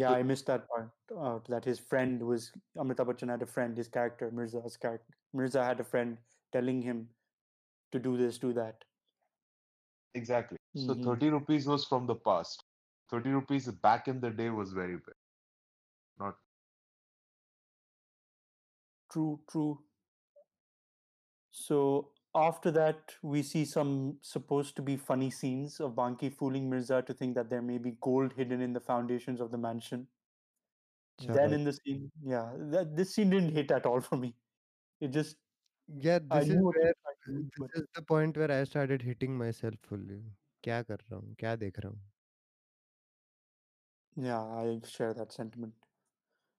Yeah, So- I missed that part. Uh, that his friend was Amitabh Bachchan had a friend, his character Mirza's character. Mirza had a friend telling him to do this, do that. exactly. So Mhm. 30 rupees was from the past. 30 rupees back in the day was very big. True, true. So after that, we see some supposed to be funny scenes of Banki fooling Mirza to think that there may be gold hidden in the foundations of the mansion. Then Shabash. in the scene, yeah, that, this scene didn't hit at all [LAUGHS] for me. It just yeah I this is knew what where they were trying to do, but this is the point where I started hitting myself fully क्या कर रहा हूँ क्या देख रहा हूँ yeah, I share that sentiment.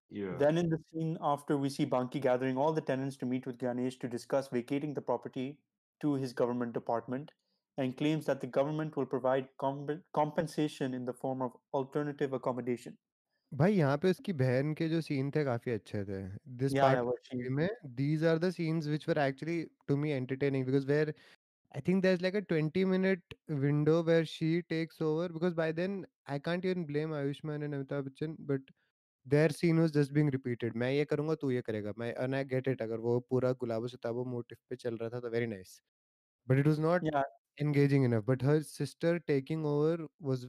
yeah. Then in the scene after, we see Banki gathering all the tenants to meet with Gyanesh to discuss vacating the property to his government department and claims that the government will provide compensation in the form of alternative accommodation. भाई यहाँ पे उसकी बहन के जो scene थे काफी अच्छे थे दिस पार्ट में these are the scenes which were actually to me entertaining because where I think there's like a 20 minute window where she takes over because by then I can't even blame Ayushmann and Amitabh Bachchan, but their scene was just being repeated मैं ये करूंगा तू ये करेगा मैं and I get it अगर वो पूरा गुलाबो सिताबो मोटिव पे चल रहा था तो very nice but it was not yeah, engaging enough but her sister taking over was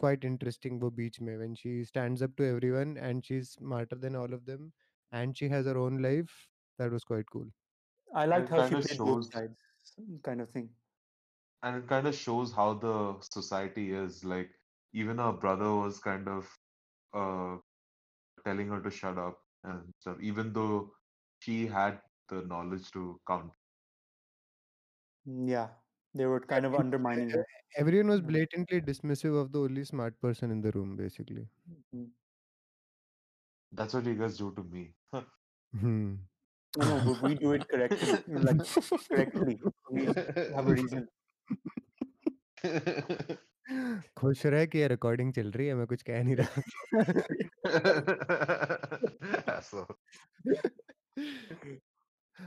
quite interesting वो बीच में when she stands up to everyone and she's smarter than all of them and she has her own life that was quite cool I liked how she kinda played both shows- sides, kind of thing. and it kind of shows how the society is like even her brother was kind of uh telling her to shut up and stuff even though she had the knowledge to count. Mm, Yeah, they were kind of undermining her. Everyone was blatantly dismissive of the only smart person in the room, basically. Mhm. That's what you guys do to me. Hmm. No, no, but we do it correctly. [LAUGHS] Like correctly. We have a reason. [LAUGHS] खुश रह कि ये recording चल रही है मैं कुछ कह नहीं रहा.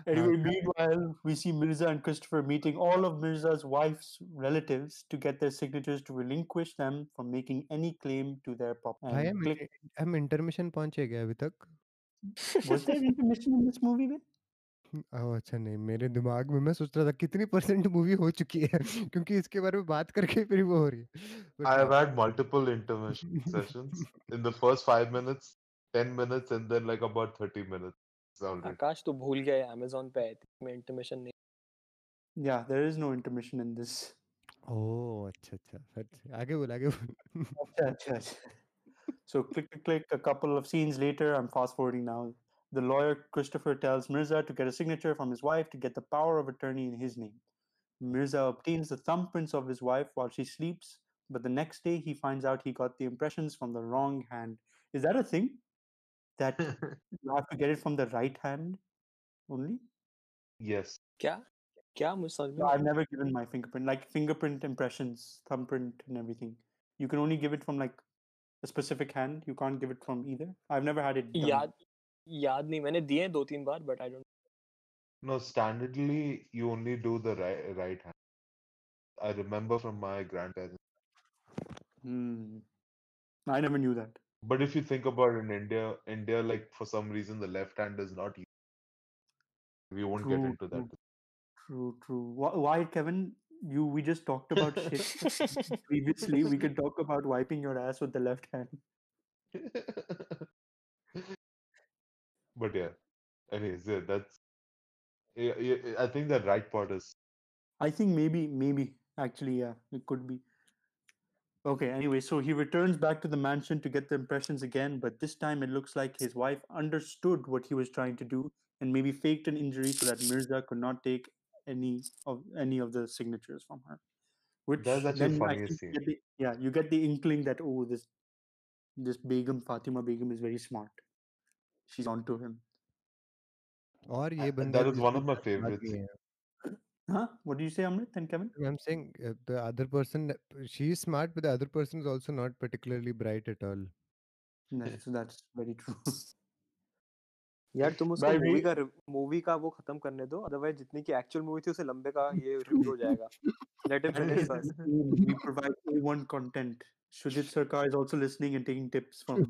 Anyway, हाँ, meanwhile, we see Mirza and Christopher meeting all of Mirza's wife's relatives to get their signatures to relinquish them from making any claim to their property. And हम click. हम इंटरमिशन पहुँचे क्या अभी तक Was there intermission in this movie? Then? ओह अच्छा नहीं मेरे दिमाग में मैं सोच रहा था कितनी परसेंट मूवी हो चुकी है क्योंकि इसके बारे में बात करके फिर वो हो रही है But I have हाँ। had multiple intermission sessions in the first five minutes, ten minutes, and then like about thirty minutes already. Akash तो भूल गया है Amazon पे आई थिंक में इंटरमिशन नहीं Yeah, there is no intermission in this. ओह अच्छा अच्छा फिर आगे बोल आगे बोल Acha, acha, acha. So click, click, click. A couple of scenes later, I'm fast forwarding now. The lawyer Christopher tells Mirza to get a signature from his wife to get the power of attorney in his name. Mirza obtains the thumbprints of his wife while she sleeps, but the next day he finds out he got the impressions from the wrong hand. Is that a thing? That [LAUGHS] you have to get it from the right hand only? yes. क्या क्या मुझे समझ में No, नहीं I've never given my fingerprint, like fingerprint impressions, thumbprint, and everything. You can only give it from like a specific hand. You can't give it from either. I've never had it done. याद याद नहीं मैंने दिए हैं दो तीन बार but I don't No, standardly you only do the right right hand. I remember from my grandparents. Hmm. I never knew that. But if you think about in India, India, like for some reason the left hand is not used. We won't get True, into that. True, true. Why, why, Kevin? You we just talked about shit [LAUGHS] previously. We can talk about wiping your ass with the left hand. [LAUGHS] but yeah. Anyways, yeah, that's yeah, yeah, I think the right part is I think maybe, maybe actually, yeah, it could be. Okay. Anyway, so he returns back to the mansion to get the impressions again, but this time it looks like his wife understood what he was trying to do and maybe faked an injury so that Mirza could not take any of any of the signatures from her. Which That's actually then I funniest think you get the, yeah, you get the inkling that oh, this this Begum Fatima Begum is very smart. She's onto him. और ये Uh, बंदा that is one of my favorites. Huh? What do you say, Amrit and Kevin? I'm saying uh, the other person she is smart but the other person is also not particularly bright at all That's that's very true. यार तुम उसको movie का movie का वो खत्म करने दो otherwise जितनी की एक्चुअल मूवी थी उसे लंबे का ये रिव्यू हो जाएगा let him finish first we provide A1 content. Shujit Sarkar is also listening and taking tips from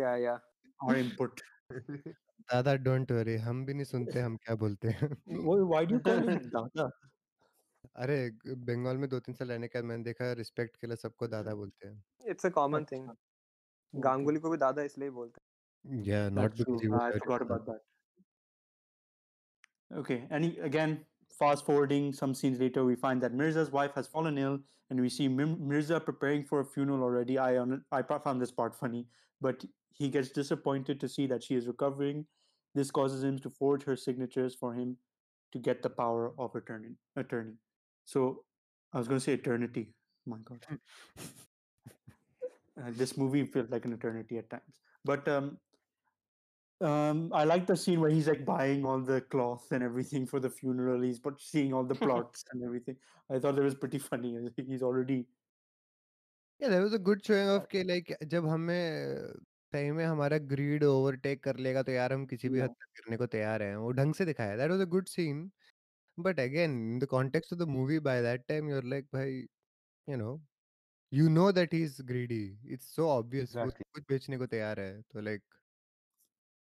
या या our input. दादा डोंट वरी हम भी नहीं सुनते हम क्या बोलते हैं Why, why do you call him Dada? अरे बंगाल में दो तीन साल रहने के बाद मैंने देखा रिस्पेक्ट के लिए सबको दादा बोलते हैं it's a common thing. Ganguly को भी दादा इसलिए बोलते या not. Because he was I forgot about that. Okay, and he- again, fast forwarding some scenes later, we find that Mirza's wife has fallen ill, and we see Mir- Mirza preparing for a funeral already. I on- I pa- found this part funny, but he gets disappointed to see that she is recovering. This causes him to forge her signatures for him to get the power of attorney. Attorney. So I was going to say eternity. My God, uh, this movie felt like an eternity at times. But um, um, I like the scene where he's like buying all the cloth and everything for the funeral. He's but seeing all the [LAUGHS] plots and everything. I thought that was pretty funny. uh, [LAUGHS] He's already या there was a good showing off के like जब हमें सही में हमारा grid overtake कर लेगा तो यार हम किसी भी हद तक करने को तैयार हैं वो ढंग से दिखाया that was a good scene but again in the context of the movie by that time you are like भाई you know you know that he is greedy it's so obvious वो. कुछ बेचने को तैयार है तो like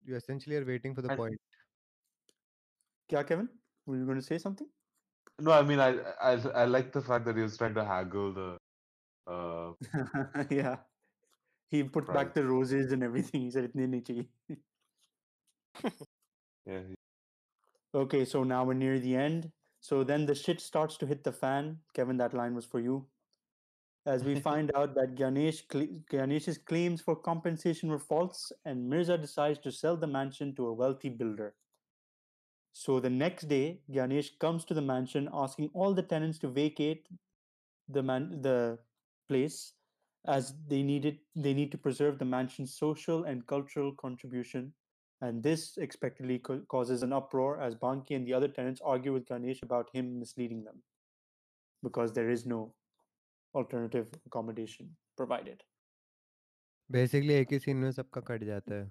you essentially are waiting for the point yeah, Kevin. Were you going to say something? No, I mean I, I I like the fact that he was trying to haggle the uh [LAUGHS] yeah. He put back the roses and everything. He said, "Itne nahi chahiye." yeah he- Okay, so now we're near the end. So then the shit starts to hit the fan. Kevin, that line was for you. As we [LAUGHS] find out that Gyanesh cle- Gyanesh's claims for compensation were false, and Mirza decides to sell the mansion to a wealthy builder. So the next day, Gyanesh comes to the mansion asking all the tenants to vacate the man the place as they needed they need to preserve the mansion's social and cultural contribution and this expectedly co- causes an uproar as Banki and the other tenants argue with Gyanesh about him misleading them because there is no alternative accommodation provided. Basically, एक ही scene में सबका cut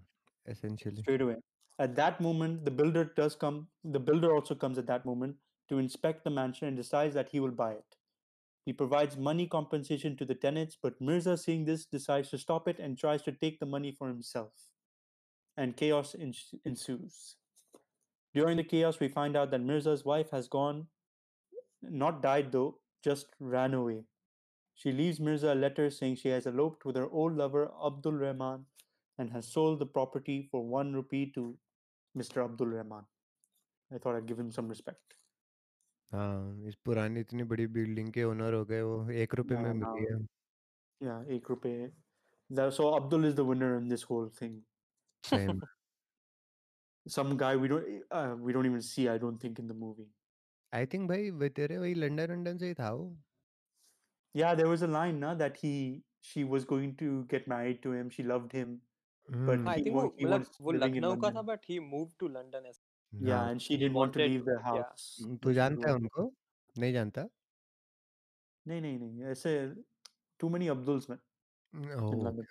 essentially. Straight away. At that moment, the builder does come. The builder also comes at that moment to inspect the mansion and decides that he will buy it. He provides money compensation to the tenants, but Mirza, seeing this, decides to stop it and tries to take the money for himself. And chaos ens- ensues. During the chaos, we find out that Mirza's wife has gone, not died though, just ran away. She leaves Mirza a letter saying she has eloped with her old lover Abdul Rahman and has sold the property for one rupee to Mr. Abdul Rahman. I thought I'd give him some respect. हाँ इस पुरानी इतनी बड़ी building के owner हो गए वो एक रुपए में Yeah, मिली है Yeah, ek rupees. That- So Abdul is the winner in this whole thing. same Some guy we don't uh, we don't even see. I don't think in the movie. I think भाई वो तेरे वही London London से ही था वो Yeah, there was a line na, that he she was going to get married to him. She loved him. But hmm, I he think wa- वो he मतलब was वो living in लखनऊ का था London. But he move to London as Yeah, हाँ and she he didn't want to wanted- leave the yeah. house. तू and she जानता है moved. उनको नहीं जानता नहीं नहीं नहीं ऐसे too many Abduls man in oh London.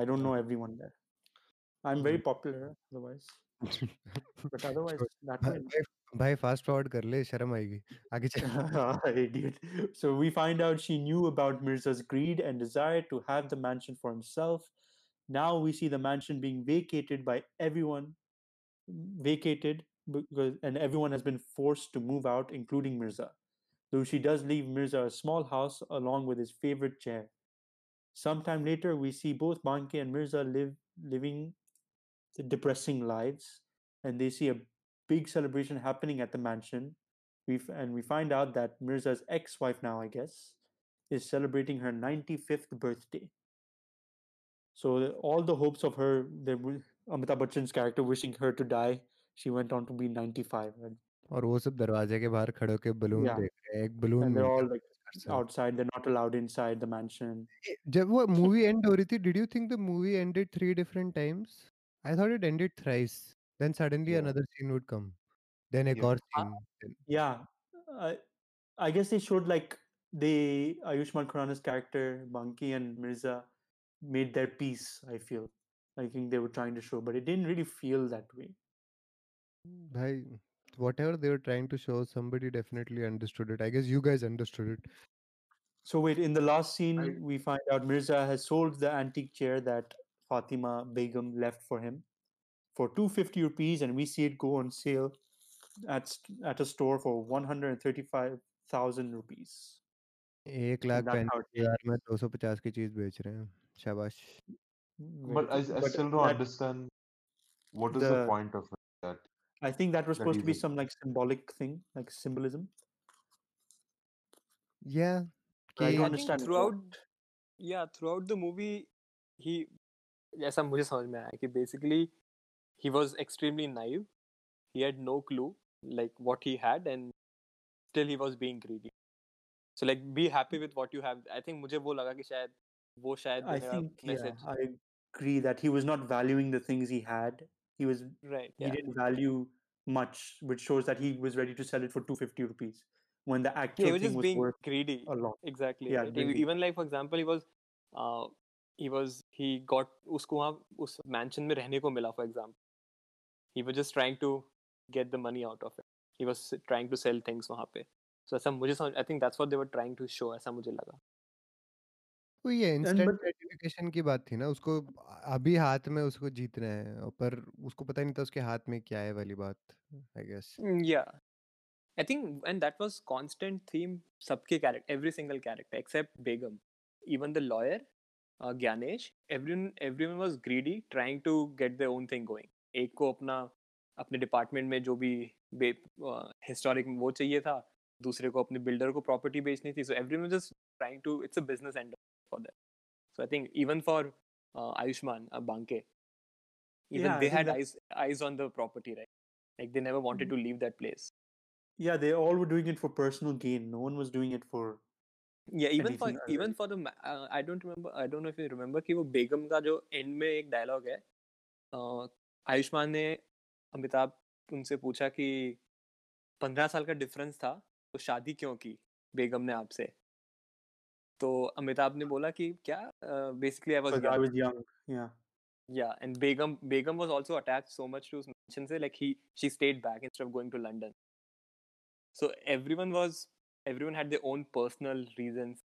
I don't know everyone there. I'm very popular otherwise, [LAUGHS] but otherwise that भाई way. भाई फास्ट फॉरवर्ड कर ले शर्म आएगी आगे चल Idiot. [LAUGHS] So we find out she knew about Mirza's greed and desire to have the mansion for himself. Now we see the mansion being vacated by everyone, vacated because and everyone has been forced to move out, including Mirza. Though she does leave Mirza a small house along with his favorite chair. Sometime later, we see both Banke and Mirza live living depressing lives, and they see a big celebration happening at the mansion. We and we find out that Mirza's ex-wife now, I guess, is celebrating her 95th birthday. So all the hopes of her, Amitabh Bachchan character wishing her to die she went on to be 95 और वो सब दरवाजे के बाहर खड़े होकर balloon yeah. देख रहे हैं एक balloon outside they're not allowed inside the mansion. जब वो मूवी एंड हो रही थी did you think the movie ended three different times I thought it ended thrice then suddenly another scene would come then a yeah. scene yeah. I guess they showed like the Ayushmann Khurrana's character banki and mirza made their peace i feel. I think they were trying to show, but it didn't really feel that way. भाई whatever they were trying to show somebody definitely understood it i guess you guys understood it So wait, in the last scene, I- we find out Mirza has sold the antique chair that Fatima Begum left for him for 250 rupees, and we see it go on sale at st- at a store for 135,000 rupees. एक lakh that's how पैंतीस हजार में दो सौ पचास की चीज बेच रहे हैं शाबाश Very But I, good. I But still don't that- understand what is the, the- point of it. That I think that was that supposed to be he's a- some like symbolic thing, like symbolism. yeah But I कि don't I think understand throughout, what. yeah, throughout the movie, he, ऐसा मुझे समझ में आया कि basically he was extremely naive. He had no clue like what he had, and still he was being greedy. So like, be happy with what you have. I think मुझे वो लगा कि शायद वो शायद I मेरा think yeah, message. I agree that he was not valuing the things he had. He was Right. he Yeah. didn't value much, which shows that he was ready to sell it for 250 rupees when the Yeah, actual he was thing just was being worth greedy. a lot. Exactly. Yeah, right? E- greedy. Even like for example, he was, uh, he was he got उसको वहाँ उस mansion में रहने को मिला. For example, he was just trying to get the money out of it. He was trying to sell things वहाँ पे. So ऐसा मुझे समझ I think that's what they were trying to show. ऐसा मुझे लगा. वही है इंस्टेंट ग्रेटिफिकेशन की बात थी ना उसको अभी हाथ में उसको जीतना है पर उसको पता नहीं था उसके हाथ में क्या है वाली बात I guess yeah I think and that was constant theme सबके character every single character except Begum even the lawyer Gyanesh everyone everyone was greedy trying to get their own thing going एक को अपना अपने department में जो भी historic वो चाहिए था दूसरे को अपने बिल्डर को प्रॉपर्टी बेचनी थी so everyone just trying to it's a business and for that so I think even for Ayushmann Banke Yeah, even I they had that- eyes eyes on the property right Like they never wanted mm-hmm. to leave that place. Yeah, they all were doing it for personal gain. No one was doing it for. Yeah, even for other even for the uh, I don't remember I don't know if you remember कि वो बेगम का जो and में एक dialogue है uh, Ayushman ने अमिताभ उनसे पूछा कि पंद्रह साल का डिफरेंस था तो शादी क्यों की बेगम ने आपसे तो अमिताभ ने बोला कि क्या basically I was was young. Yeah. Yeah, and Begum Begum was also attached so much to his mansion से like he she stayed back instead of going to London. So everyone was everyone had their own personal reasons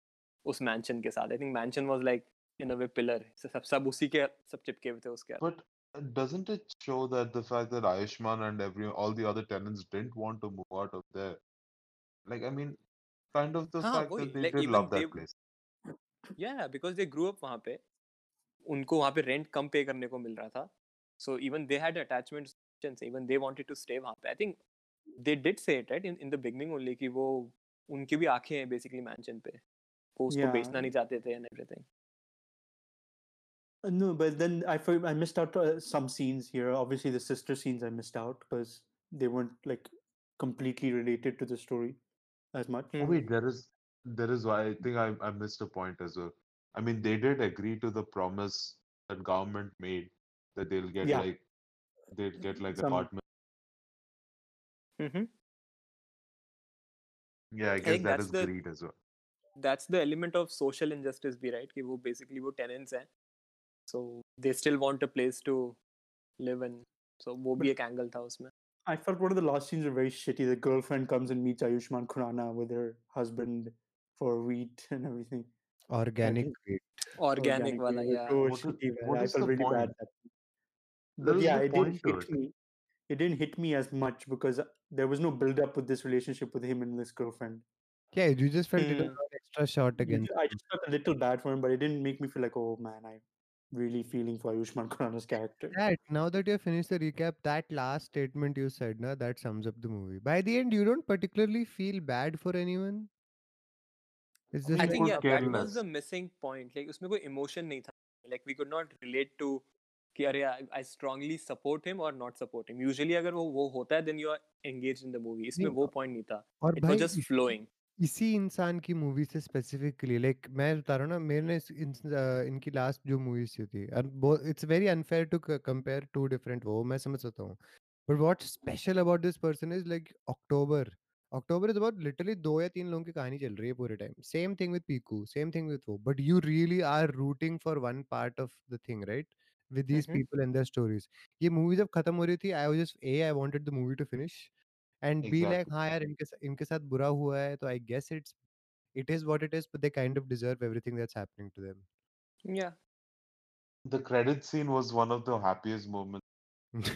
उस mansion के साथ. Think mansion was like in a way pillar. So सब सब उसी के सब चिपके हुए थे उसके. Uh, doesn't it show that the fact that Ayushman and every all the other tenants didn't want to move out of there? Like, I mean, kind of the हाँ, fact that they like, did love that they- place. Yeah, because they grew up वहाँ पे. उनको वहाँ पे rent कम pay करने को मिल रहा था. So even they had attachments. Even they wanted to stay वहाँ पे. I think they did say it right in in the beginning only कि वो उनकी भी आँखें हैं basically mansion पे. वो उसको Yeah. बेचना नहीं चाहते थे and everything. Uh, No, but then I I missed out uh, some scenes here. Obviously, the sister scenes I missed out because they weren't like completely related to the story as much. Oh, Hmm. wait, there is there is why I think I, I missed a point as well. I mean, they did agree to the promise that government made that they'll get Yeah. like they'll get like Some- apartment. Mm-hmm. Yeah, I guess think that that's is the- greed as well. that's the element of social injustice भी right कि वो basically वो tenants हैं so they still want a place to live in so वो भी एक angle था उसमें I felt one of the last scenes were very shitty. The girlfriend comes and meets Ayushmann Khurrana with her husband for wheat and everything. Organic wheat. organic वाला wheat was yeah So What is- shitty, man. what I felt the really bad. point? That but yeah, it didn't hit it. me. It didn't hit me as much because there was no build up with this relationship with him and this girlfriend. Yeah, you just felt it was Hmm. an extra shot again. I just felt a little bad for him, but it didn't make me feel like, oh man, I'm really feeling for Ayushman [LAUGHS] Khurrana's character. That now that you have finished the recap, that last statement you said, na, that sums up the movie. By the end, you don't particularly feel bad for anyone. It's just I He like, think could yeah care that was less. the missing point like उसमें कोई emotion नहीं था like we could not relate to कि अरे I, I strongly support him or not support him usually अगर वो वो होता है then you are engaged in the movie इसमें नहीं, वो point नहीं था और it was भाई just इसी- इंसान की मूवी से स्पेसिफिकली लाइक मैं बता रहा हूँ ना मैंने इस- इन- अ, इनकी लास्ट जो मूवीज़ थी थी it's very unfair to compare to different वो मैं समझ सकता हूँ। But what special about this person is like October October is about literally दो या तीन लोगों की कहानी चल रही है पूरे time same thing with Piku same thing with वो but you really are rooting for one part of the thing right with these. People and their stories ये मूवी जब खत्म हो रही थी I was just a I wanted the movie to finish and be like Exactly. हाँ यार इनके सा- इनके साथ बुरा हुआ है तो I guess it's it is what it is, but they kind of deserve everything that's happening to them. yeah The credit scene was one of the happiest moments. [LAUGHS]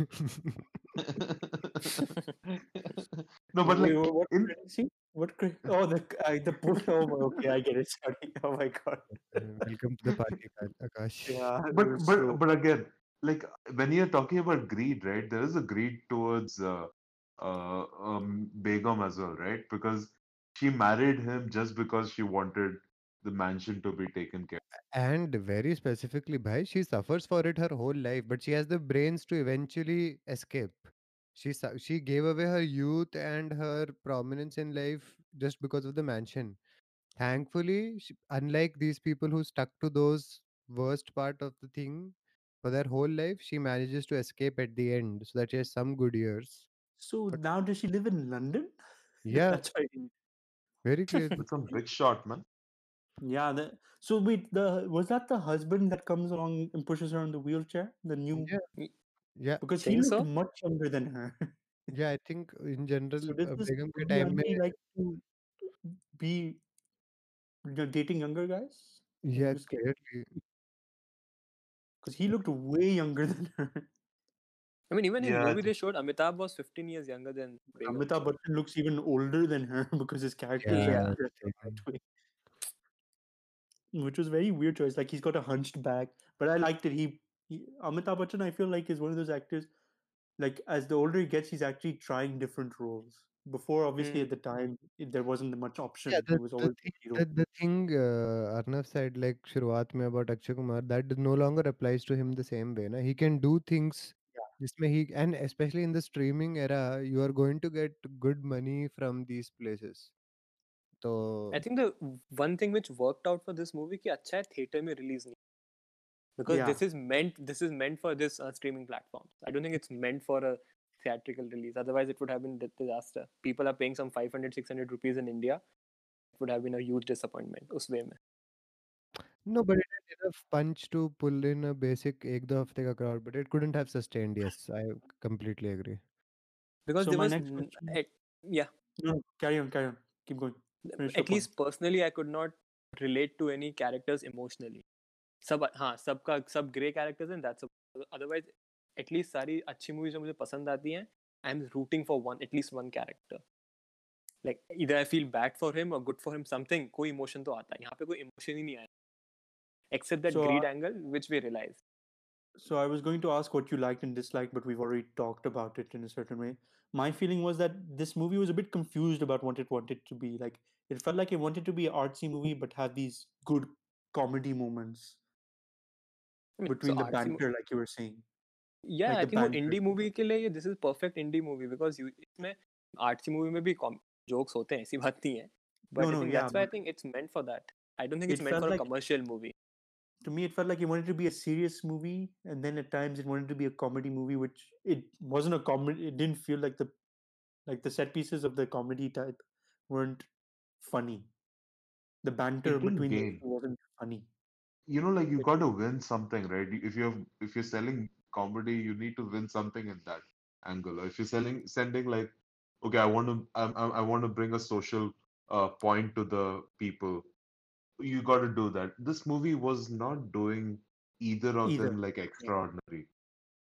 no, but like Wait, wha- what in credit scene? What cre- Oh, the uh, the post. [LAUGHS] Oh, my- okay, I get it. Sorry. [LAUGHS] Oh my god. Welcome to the party, Ka- Akash. Yeah. that but was but so- but again, like when you're talking about greed, right? There is a greed towards uh, uh, um, Begum as well, right? Because she married him just because she wanted the mansion to be taken care. of. And very specifically, bhai, she suffers for it her whole life, but she has the brains to eventually escape. She su- she gave away her youth and her prominence in life just because of the mansion. Thankfully, she, unlike these people who stuck to those worst part of the thing for their whole life, she manages to escape at the end so that she has some good years. So but- now does she live in London? [LAUGHS] Yeah, That's why. Very clear. [LAUGHS] It's some big shot, man. Yeah. The, so wait, the was that the husband that comes along and pushes her on the wheelchair? The new Yeah. Yeah, because he Think looked so? much younger than her. [LAUGHS] yeah. I think in general, so does uh, this Begum ke movie time only mein, like to be you know, dating younger guys? yeah, just clearly. Because he looked way younger than her. I mean even in Yeah, movie they showed Amitabh was 15 years younger than Begum, Amitabh so- Bachchan looks even older than her [LAUGHS] because his character is Yeah, dressed that's up the that way. Which was very weird choice. Like he's got a hunched back, but I liked it. He, he Amitabh Bachchan, I feel like is one of those actors. Like as the older he gets, he's actually trying different roles. Before, obviously, Hmm. at the time, it, there wasn't much option. Yeah, he the, was always thing, the hero. the, the thing uh, Arnav said, like Shuruat mein about Akshay Kumar, that no longer applies to him the same way. Na? He can do things जिसमें he and especially in the streaming era you are going to get good money from these places तो I think the one thing which worked out for this movie कि अच्छा है theater में release नहीं because Yeah. this is meant this is meant for this uh, streaming platforms. I don't think it's meant for a theatrical release. Otherwise, it would have been a disaster. People are paying some 500, 600 rupees in India. It would have been a huge disappointment उस way में. No but it had enough punch to pull in a basic एक दो हफ़्ते का crowd but it couldn't have sustained yes I completely agree Because So there my was next question- at, yeah No, carry on, carry on. Keep going. Finish your at least personally I could not relate to any characters emotionally. सब हाँ सबका सब grey characters हैं that's otherwise at least सारी अच्छी movies जो मुझे पसंद आती हैं I am rooting for one at least one character like इधर I feel bad for him और गुड फॉर हिम समथिंग कोई इमोशन तो आता है यहाँ पे कोई इमोशन ही नहीं आया accept that So, grid uh, angle which we realise So I was going to ask what you liked and disliked, but we've already talked about it in a certain way. My feeling was that this movie was a bit confused about what it wanted to be. Like it felt like it wanted to be an artsy movie, but have these good comedy moments between the banter, like you were saying. या like I the think वो banter इंडी stuff. Movie के लिए this is perfect indie movie because इसमें आर्ट्सी movie में भी jokes होते हैं ऐसी बात नहीं है but No, I no, think yeah, that's why I but- think it's meant for that I don't think it's It meant felt for a like- commercial movie To me, it felt like it wanted to be a serious movie, and then at times it wanted to be a comedy movie, which it wasn't a comedy. It didn't feel like the like the set pieces of the comedy type weren't funny. The banter between the gain. two wasn't funny. You know, like you got to win something, right? If you're if you're selling comedy, you need to win something in that angle. Or if you're selling sending like, okay, I want to I, I, I want to bring a social uh, point to the people You got to do that. This movie was not doing either of Either, them like extraordinary.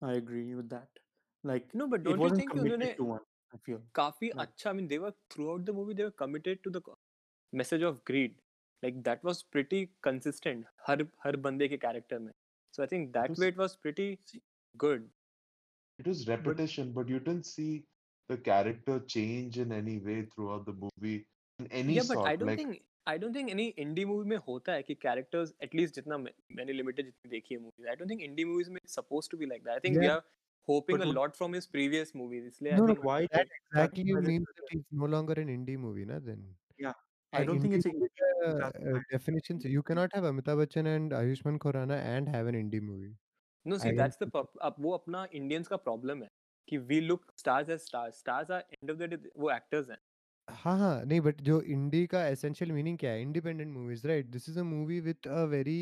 I agree with that. Like no but it don't you wasn't think committed उन्होंने to one. I feel. काफी Right. अच्छा I mean they were through out the movie they were committed to the message of grid like that was pretty consistent हर हर बंदे के character में सो I think that was- way it was pretty good It was repetition, but you didn't see the character change in any way throughout the movie in any yeah but sort. i don't like think I don't think any indie movie में होता है कि characters at least जितना मैंने limited जितनी देखी है movies I don't think indie movies में suppose to be like that I think we are a would- lot from his previous movies इसलिए No, no, Why that exactly did- means that it's no longer an indie movie na then yeah I don't think it's a classified. uh, definition you cannot have Amitabh Bachchan and Ayushmann Khurrana and have an indie movie no see I that's the अब वो अपना Indians का problem है कि we look stars as stars stars are end of the day वो actors हैं हाँ हाँ नहीं बट जो इंडी का एसेंशियल मीनिंग क्या है independent movies right this is a movie with a very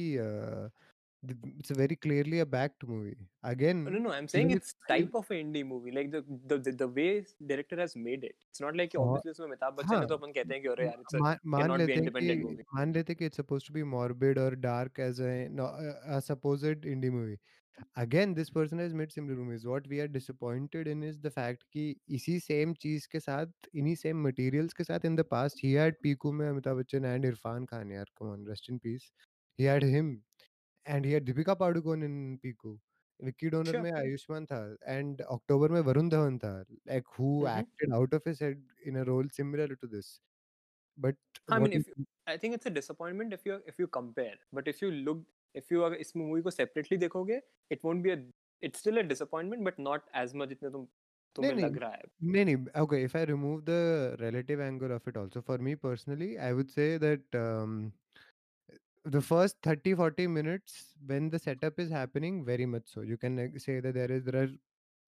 it's a very clearly a backed movie again No, no, I'm saying even if it's type of an indie movie. Like the the the, the way director has made it. It's not like कि हाँ, obviously इसमें अमिताभ बच्चन है हाँ, तो अपन कहते हैं कि अरे यार a मान मान cannot be लेते हैं independent कि movie. मान लेते हैं कि it's supposed to be morbid or dark as a, no, a supposed indie movie again this person has made similar movies what we are disappointed in is the fact कि इसी same चीज के साथ इन्हीं same materials के साथ in the past he had Piku में Amitabh Bachchan and Irfan Khan यार come on rest in peace he had him and he had Deepika Padukone in Piku. Vicky donor Sure. में आयुष्मान था एंड अक्टूबर में वरुण धवन था like who Mhm. Acted out of his head in a role similar to this but I mean, if I think it's a disappointment if you if you compare. But if you look if you अगर इस movie को separately देखोगे, it won't be a it's still a disappointment but not as much जितने तुम तुम्हें नहीं, लग रहा है. नहीं नहीं okay if I remove the relative angle of it also for me personally I would say that um, the first 30 40 minutes when the setup is happening very much so you can like, say that there is there are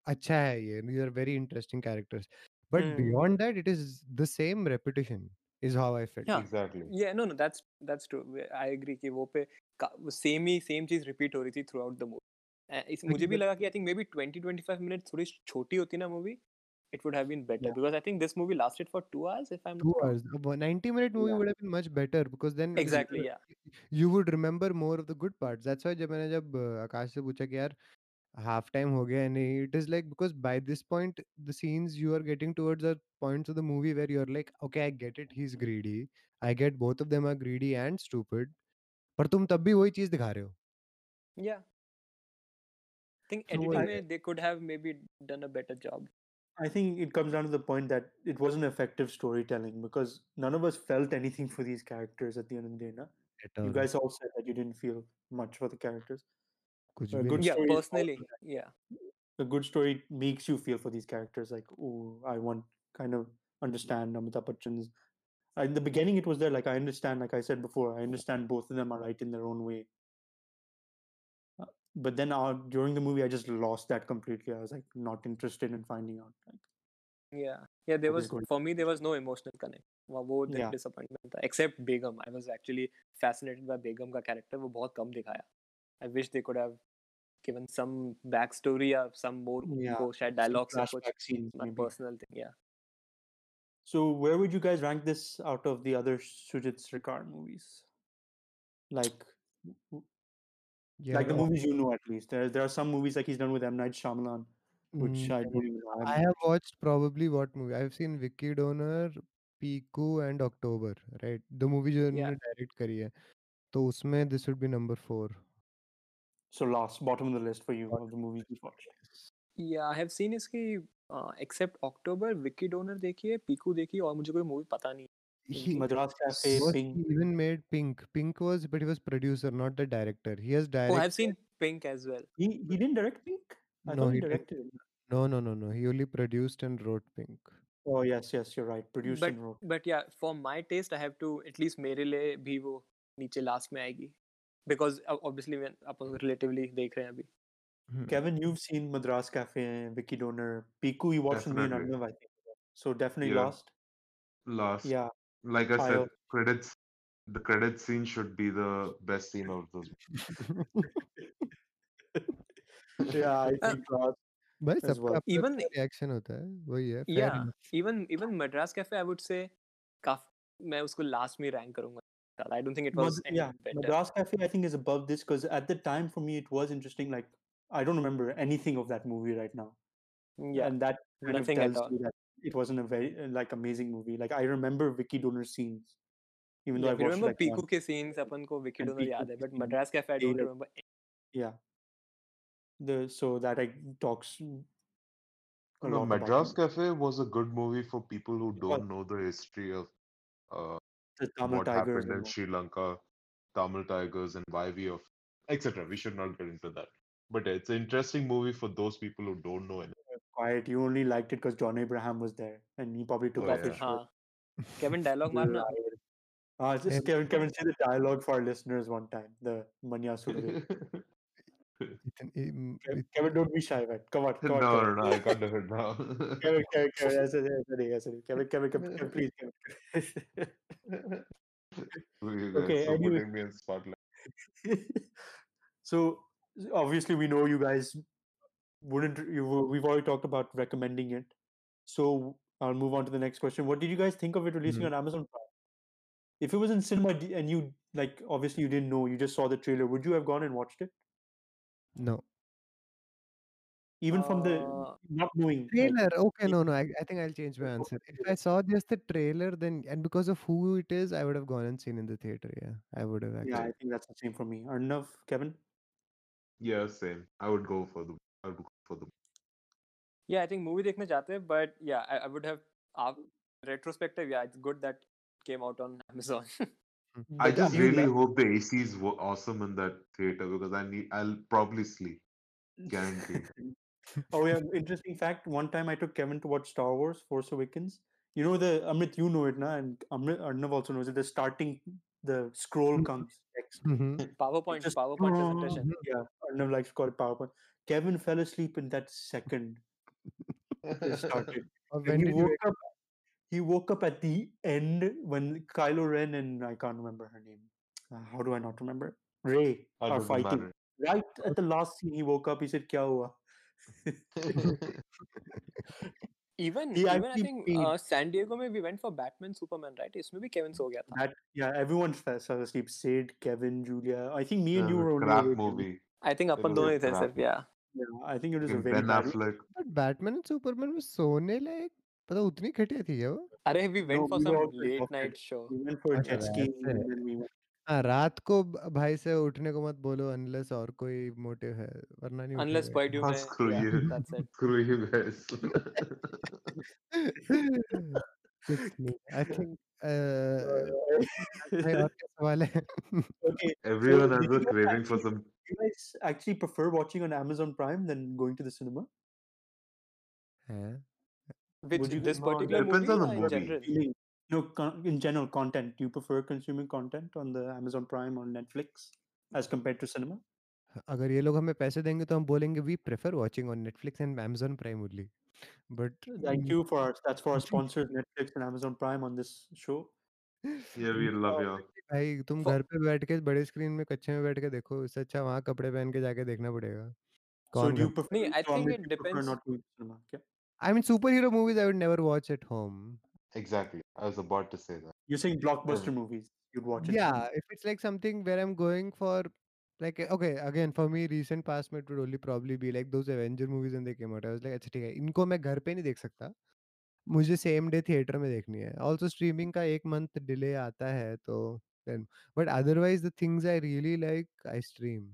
अच्छा है ये these are very interesting characters but Hmm. beyond that it is the same repetition Is how I felt Yeah. exactly. Yeah, no, no, that's that's true. I agree कि वो पे same ही same चीज़ repeat हो रही थी through out the movie इस मुझे भी लगा कि I think maybe 20 25 minutes थोड़ी छोटी होती ना movie it would have been better Yeah. because I think this movie lasted for two hours if I'm two not wrong. hours a 90 minute movie Yeah. would have been much better because then Exactly, you- yeah. you would remember more of the good parts that's why जब मैंने जब uh, आकाश से पूछा कि यार half time हो गया नहीं it is like because by this point the scenes you are getting towards the points of the movie where you're like okay I get it he's greedy I get both of them are greedy and stupid पर तुम तब भी वही चीज दिखा रहे हो Yeah. I think So editing what- में they could have maybe done a better job. I think it comes down to the point that it wasn't effective storytelling because none of us felt anything for these characters at the end of the day. Na? At You all. guys all said that you didn't feel much for the characters. कुछ uh, भी good नहीं। Yeah, story is all personally, for yeah. a good story makes you feel for these characters. Like, oh, I want kind of understand Amitabh Bachchan's. In the beginning, it was there. Like I understand. Like I said before, I understand both of them are right in their own way. Uh, but then uh, during the movie, I just lost that completely. I was like not interested in finding out. Like, Yeah, yeah. There What is was going- for me there was no emotional connect. वो वो Yeah. disappointment था. Except Begum, I was actually fascinated by Begum का character. वो बहुत कम दिखाया. I wish they could have given some backstory or some more yeah. shared dialogues. Scenes, my maybe. personal thing, yeah. So where would you guys rank this out of the other Shoojit Sircar movies? Like, yeah, like the uh, movies you know at least. There, there are some movies like he's done with M Night Shyamalan, which mm. I don't even know. I have watched probably what movie? I've seen Vicky Donor, Piku, and October. Right, the movie जो उन्होंने direct करी So, तो उसमें this would be number four. So last, bottom of the list for you of the movies you've watched. Yeah, I have seen इसकी except October Vicky Donor देखी है पीकू देखी है और मुझे कोई मूवी पता नहीं He, Madras Cafe, Pink. even made Pink. Pink was, but he was producer, not the director. He has Oh, directed. I've seen Pink as well. He he didn't direct Pink. I No, he, he directed. No, no, no, no. He only produced and wrote Pink. Oh yes, yes, you're right. Produced But and wrote. but yeah, for my taste, I have to at least मेरे लिए भी वो नीचे last में आएगी because uh, obviously when upon relatively देख रहे हैं अभी Hmm. Kevin, you've seen Madras Cafe, Vicky Donor, Piku. You watched with me and Definitely. Arnav, I think. So definitely Yeah. lost. Last, Yeah. like I I said, credits. The credit scene should be the best scene of the. yeah, I Uh, think lost. भाई सबका well. Even- reaction होता है वही है yeah enough. even even Madras Cafe I would काफ मैं उसको last में rank करूँगा I don't think it was. Yeah, better. Madras Cafe I think is above this because at the time for me it was interesting. Like I don't remember anything of that movie right now. Yeah, and that kind Nothing of tells me that it wasn't a very uh, like amazing movie. Like I remember Vicky Donor scenes. Even though I remember like, Piku ke scenes, अपन को Vicky Donor याद hai, but Madras Cafe I don't remember. Yeah. The so that I talks no, Madras Cafe was a good movie for people who don't know the history of uh, the Tamil what happened in Sri Lanka, Tamil tigers, and why we of etc. We should not get into that. But it's an interesting movie for those people who don't know anything. Quiet. You only liked it because John Abraham was there, and he probably took oh, off yeah. his shirt. Kevin dialogue [LAUGHS] man. Uh, just Kevin, Kevin, say the dialogue for our listeners one time. The Manya [LAUGHS] [LAUGHS] Ethan, Kevin, Kevin, don't be shy, man. Come on. Come no, on, no, no, I can't do it now. Kevin, Kevin, [LAUGHS] Kevin, yes, yes, yes, yes, Kevin, Kevin, Kevin, Kevin, [LAUGHS] please, Kevin. okay, so anyway. me in spotlight. so obviously, we know you guys wouldn't. You, we've already talked about recommending it. So I'll move on to the next question. What did you guys think of it releasing mm-hmm. on Amazon Prime? If it was in cinema and you like, obviously you didn't know, you just saw the trailer. Would you have gone and watched it? no even from the Uh, not knowing? like- trailer. Okay, it- no, no. I, I think I'll change my Okay, answer. If trailer. I saw just the trailer, then and because of who it is, I would have gone and seen in the theater. Yeah, I would have actually. Yeah, I think that's the same for me. Arnav, Kevin. Yeah, same. I would go for the. I would go for the. yeah I think movie देखने जाते हैं but yeah I, I would have uh, retrospective yeah it's good that came out on Amazon [LAUGHS] I But just you really like- hope the ACs were awesome in that theater because I need. I'll probably sleep. Guaranteed. [LAUGHS] oh yeah, interesting fact. One time I took Kevin to watch Star Wars: Force Awakens. You know the Amit, you know it, na, and Amrit, Arnav also knows it. The starting, the scroll mm-hmm. comes next. Mhm. [LAUGHS] PowerPoint Just- PowerPoint presentation mm-hmm. Yeah, Arnav likes to call it PowerPoint. Kevin fell asleep in that second [LAUGHS] it started. Or And when he did you woke up he woke up at the end when Kylo Ren and I can't remember her name. Uh, how do I not remember? Rey are fighting. Matter. Right at the last scene, he woke up. He said, "Kya hua?" [LAUGHS] even [LAUGHS] even I think uh, San Diego में we went for Batman Superman right इसमें भी Kevin so गया था That, yeah everyone fell asleep Sid Kevin Julia I think me and you were only movie I think अपन दोनों yeah yeah I think it was a very Ben Affleck but Batman and Superman was so. लायक पता उतनी घटिया थी क्या वो? अरे we went for some late night show even for jet skiing हाँ रात को भाई से उठने को मत बोलो अनलेस और कोई मोटिव है वरना नहीं unless bite you screw you screw you guys I think सवाल है? Okay everyone has a craving for some you guys actually prefer watching on Amazon Prime than going to the cinema? है? with you this particular movie on movie. no in general content. Do you prefer consuming content on the amazon prime or netflix as compared to cinema? अगर ये लोग हमें पैसे देंगे तो हम बोलेंगे we prefer watching on Netflix and Amazon Prime only but thank you for that's for sponsor Netflix and Amazon Prime on this show या वी लव यू भाई तुम घर पे बैठ के बड़े स्क्रीन में कच्चे में बैठ के देखो इससे अच्छा वहाँ कपड़े पहन के जाके देखना पड़ेगा। सो डू यू प्रेफर नहीं I think it depends I mean superhero movies I would never watch at home Exactly. I was about to say that. You're saying blockbuster movies. You'd watch it. yeah if it's like something where I'm going for like okay again for me recent past में it would only probably be like those Avenger movies when they came out I was like अच्छा ठीक है इनको मैं घर पे नहीं देख सकता मुझे सेम डे थिएटर में देखनी है ऑल्सो स्ट्रीमिंग का एक मंथ डिले आता है तो then but otherwise the things I really like I stream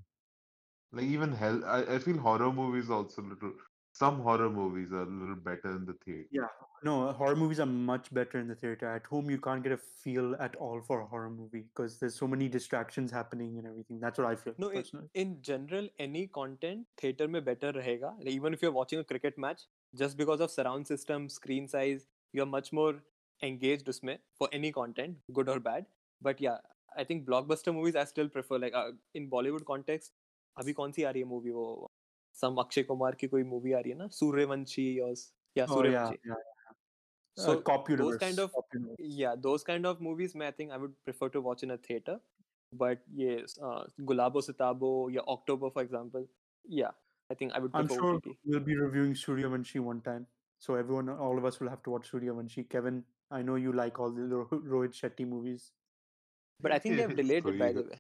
Like even hell, I, I feel horror movies also little. Some horror movies are a little better in the theater. Yeah. No, horror movies are much better in the theater. At home, you can't get a feel at all for a horror movie because there's so many distractions happening and everything. That's what I feel No, in, personally. in general, any content theater में better रहेगा. Like, even if you're watching a cricket match, just because of surround system, screen size, you're much more engaged उसमें for any content, good or bad. But yeah, I think blockbuster movies I still prefer. Like uh, in Bollywood context, अभी कौन सी आ रही है movie वो सम अक्षय कुमार की कोई movie आ रही है ना सूर्यवंशी और या सूर्यवंशी सो कॉप्यूलर्स काइंड ऑफ़ या दोस काइंड ऑफ़ मूवीज़ मैं I think I would prefer to watch in a theatre but ये गुलाबो सिताबो या अक्टूबर फॉर एग्जांपल या I think I would I am sure we will be reviewing Sooryavanshi one time so everyone all of us will have to watch Sooryavanshi Kevin I know you like all the Rohit Shetty movies but I think they have delayed it by the way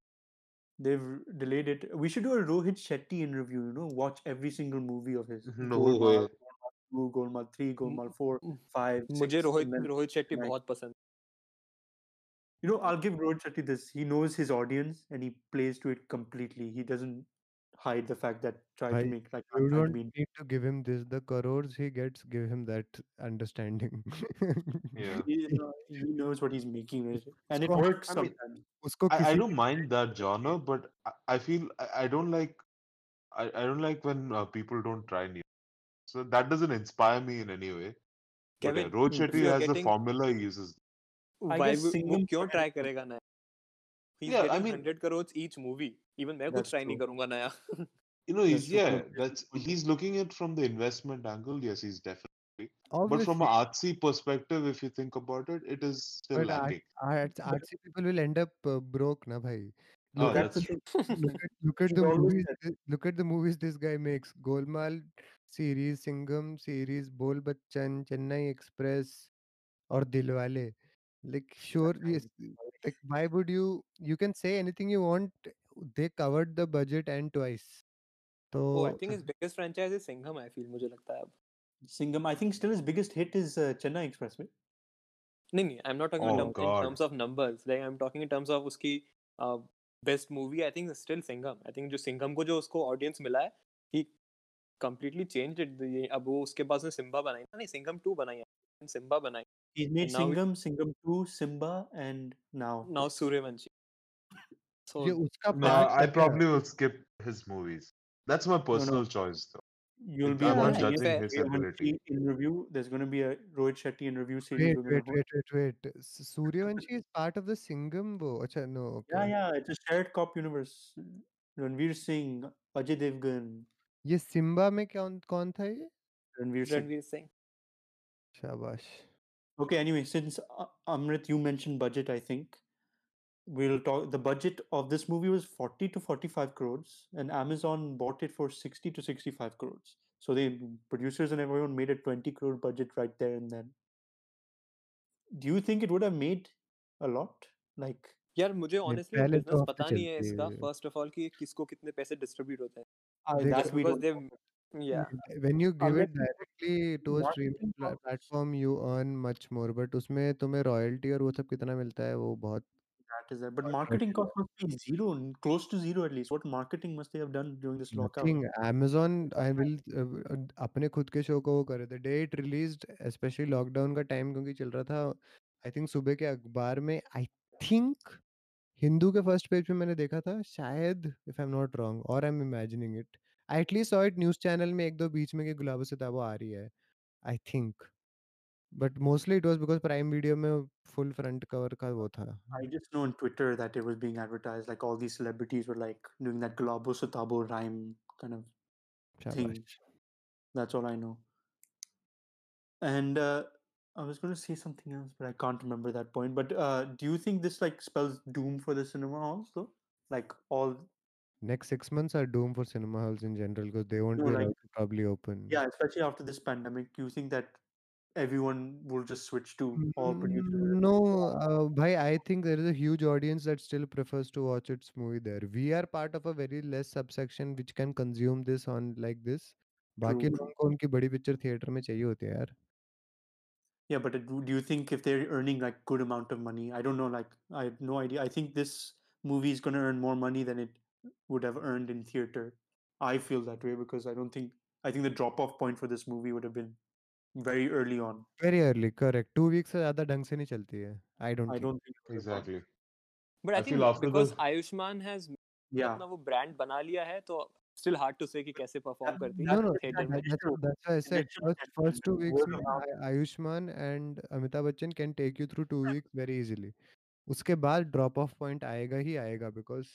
They've delayed it. We should do a Rohit Shetty in review. You know, watch every single movie of his. [LAUGHS] No Golmaal, way. Golmaal Two, Golmaal Three, Golmaal Four, mm. Five. मुझे six, Rohit and then- Rohit Shetty nine. बहुत पसंद You know, I'll give Rohit Shetty this. He knows his audience and he plays to it completely. He doesn't hide the fact that try to Bhai, make like you I'm trying to don't be. need to give him this the crores he gets give him that understanding Yeah. He, [LAUGHS] uh, he knows what he's making, right? and it So, works I mean, sometimes. उसको I, I किसी don't mind that genre, but I, I feel I, I don't like I, I don't like when uh, people don't try new. So that doesn't inspire me in any way. But yeah, Kevin, Rohit if Shetty you're has a getting- formula he uses. I why guess would- वो Singham क्यों tried try to- करेगा नया he's Yeah, getting I mean- 100 crores each movie even मैं try नहीं true. करूँगा नया You know, he's yeah, that's he's looking at from the investment angle. Yes, he's definitely. Obviously. But from an artsy perspective, if you think about it, it is still but art, lacking. arts, artsy people will end up uh, broke na bhai Look, Oh, at the look at look at the movies said- thi- look at the movies this guy makes golmaal series singham series bol bachchan chennai express or dilwale like sure yes like why would you you can say anything you want they covered the budget and twice so oh I think his biggest franchise is Singham I feel मुझे लगता है अब Singham, I think still his biggest hit is uh, Chennai Expressway. नहीं नहीं I'm not talking in, Oh, terms of numbers like I'm talking in terms of उसकी uh, best movie I think is still Singham I think जो Singham को जो उसको audience मिला है he completely changed it ये- अब वो उसके बाद उसने सिम्बा बनाई ना नहीं Singham 2 बनाई है सिम्बा बनाई He's made Singham, Singham 2, Simmba, and now. Now Suryavanshi. So yeah, uska no, I probably will skip his movies. That's my personal no, no. choice, though. You'll be I'm not judging his ability. In review, there's going to be a Rohit Shetty interview review series. Wait, wait, wait, wait, wait. Suryavanshi is part of the Singham, bro. Achha, no. Okay. Yeah, yeah. It's a shared cop universe. Ranveer Singh Ajay Devgan ये Simba में कौन कौन था ये Ranveer Ranveer Singh Shabash. Okay, anyway, since uh, Amrit, you mentioned budget, I think we'll talk. The budget of this movie was 40 to 45 crores, and Amazon bought it for 60 to 65 crores. So the producers and everyone made a 20 crore budget right there and then. Do you think it would have made a lot? Like, यार मुझे honestly पहले business तो पता हफ्ते नहीं है चलती इसका है। फर्स्ट ऑफ ऑल कि किसको कितने पैसे डिस्ट्रीब्यूट होते हैं [LAUGHS] uh, yeah when you give it directly to a streaming pla- platform you earn much more but उसमें तुम्हें royalty और वो सब कितना मिलता है वो बहुत That is that. But marketing cost must be zero, close to zero at least. What marketing must they have done during this lockout? nothing Amazon I will uh, uh, अपने खुद के शो को वो करे थे day it released especially lockdown का time क्योंकि चल रहा था I think सुबह के अखबार में I think हिंदू के फ़र्स्ट पेज पे मैंने देखा था शायद if I'm not wrong or I'm imagining it I at least saw it news channel में एक दो बीच में कि गुलाबो सिताबो आ रही है I think. But mostly it was because Prime Video में full front cover का वो था. I just know on Twitter that it was being advertised. Like all these celebrities were like doing that Globo Sotabo rhyme kind of thing. शाबाश. That's all I know. And uh, I was going to say something else, but I can't remember that point. But uh, do you think this like spells doom for the cinema halls, though? Like all, Next six months are doomed for cinema halls in general because they won't No, be like- allowed to probably open. yeah, especially after this pandemic. Do you think that everyone will just switch to all producers? Mm, No, uh, bhai, I think there is a huge audience that still prefers to watch its movie there. We are part of a very less subsection which can consume this on like this. बाकी True. लोगों को उनकी बड़ी picture theatre में चाहिए होती है यार. Yeah, but it- do you think if they're earning like good amount of money? I don't know. Like I have no idea. I think this movie is going to earn more money than it would have earned in theater. I feel that way because I don't think I think the drop off point for this movie would have been very early on. Very early, correct. Two weeks से ज़्यादा ढंग से नहीं चलती है. I don't. I don't think exactly. But I, I think because the... Ayushmann has yeah. अपना वो brand बना लिया है तो still hard to say कि कैसे perform करती है. No, no, that's, that's why I said first first two weeks में Ayushmann and Amitabh Bachchan can take you through two weeks very easily. उसके बाद ड्रॉप ऑफ पॉइंट आएगा ही आएगा because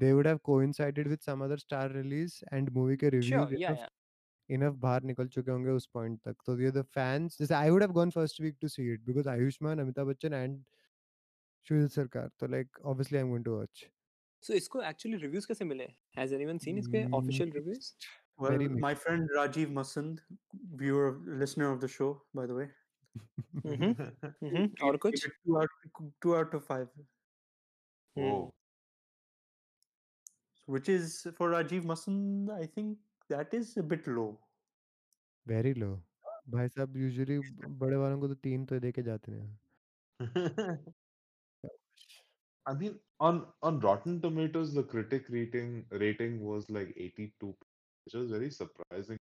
they would have coincided with some other star release and movie ke reviews sure, yeah, enough, yeah. enough बाहर निकल चुके होंगे उस पॉइंट तक तो ये द फैंस जैसे I would have gone first week to see it because Ayushmann Amitabh Bachchan and Sushil Sarkar तो like obviously I am going to watch so इसको एक्चुअली रिव्यूज़ कैसे मिले हैज़ एनीवन सीन इसके official reviews Well, my friend Rajiv Masand, viewer, listener of the show, by the way. mm-hmm. Mm-hmm. Or kuch? Two out, two out of five. Oh. which is for Rajeev Masand, I think that is a bit low. Very low. भाई साहब usually बड़े वालों को तो तीन तो देके जाते हैं [LAUGHS] I mean, on on Rotten Tomatoes, the critic rating rating was like 82, which was very surprising.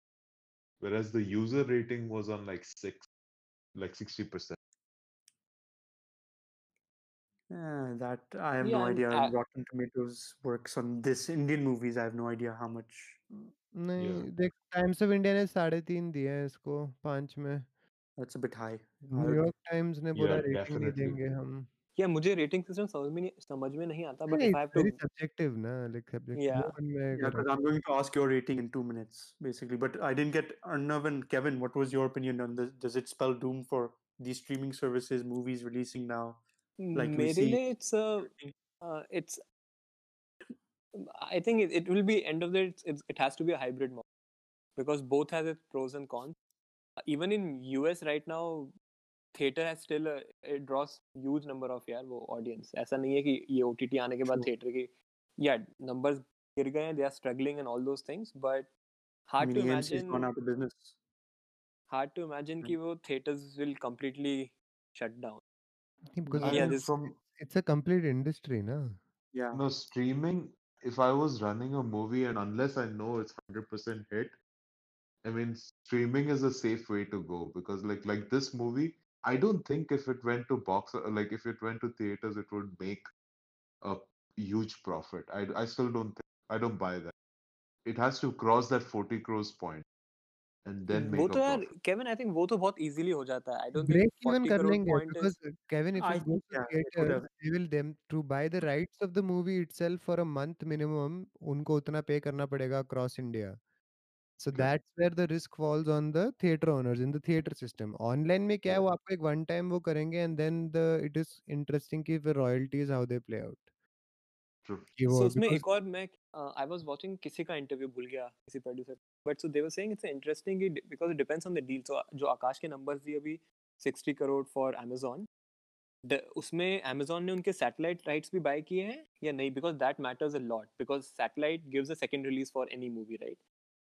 Whereas the user rating was on like six, like 60 percent. Uh, that I have Yeah, no and idea. I- Rotten Tomatoes works on this Indian movies. I have no idea how much. नहीं देख times of India ने साढ़े तीन दिए हैं इसको पांच में That's a bit high. I would- New York times ने बोला Yeah, रेटिंग नहीं definitely. देंगे हम या मुझे रेटिंग सिस्टम समझ में नहीं समझ में नहीं आता बट नहीं if I have to very subjective ना like subject Yeah. no one में Yeah, अगर because I'm going to ask your rating in two minutes, basically. But I didn't get Arnav and Kevin. What was your opinion on this? Does it spell doom for these streaming services, movies releasing now? like we मेरे see- लिए it's uh, it's I think it, it will be end of the day, it's, it's, it has to be a hybrid model because both has its pros and cons. Uh, even in US right now, theater has still a, it draws huge number of यार वो audience. ऐसा नहीं है कि ये OTT आने के बाद True. theater की yeah numbers गिर गए हैं they are struggling and all those things but I hard mean, to AMC has imagine gone out of business. hard to imagine कि वो theaters will completely shut down. because I yeah, mean, this... from it's a complete industry, na? Yeah. No streaming. If I was running a movie and unless I know it's hundred percent hit, I mean streaming is a safe way to go because like like this movie, I don't think if it went to box uh, like if it went to theaters, it would make a huge profit. I I still don't think I don't buy that. It has to cross that forty crores point. And hmm, वो तो यार Kevin I think वो तो बहुत easily हो जाता है। I don't break even कर लेंगे because Kevin if you they will them to buy the rights of the movie itself for a month minimum उनको उतना पे करना पड़ेगा across India so that's where the risk falls on the theatre owners in the theatre system online में क्या है वो hmm. आपको एक वन टाइम वो करेंगे and then the it is interesting कि फिर royalties how they play out so उसमें एक और मैं आई वाज वाचिंग किसी का इंटरव्यू भूल गया किसी producer but so they were saying it's interesting because it depends on the deal so जो आकाश के नंबर्स दिए अभी 60 करोड़ फॉर द उसमें Amazon ने उनके सैटेलाइट राइट्स भी बाय किए हैं या नहीं? Because that matters a lot because satellite gives a second release for any movie right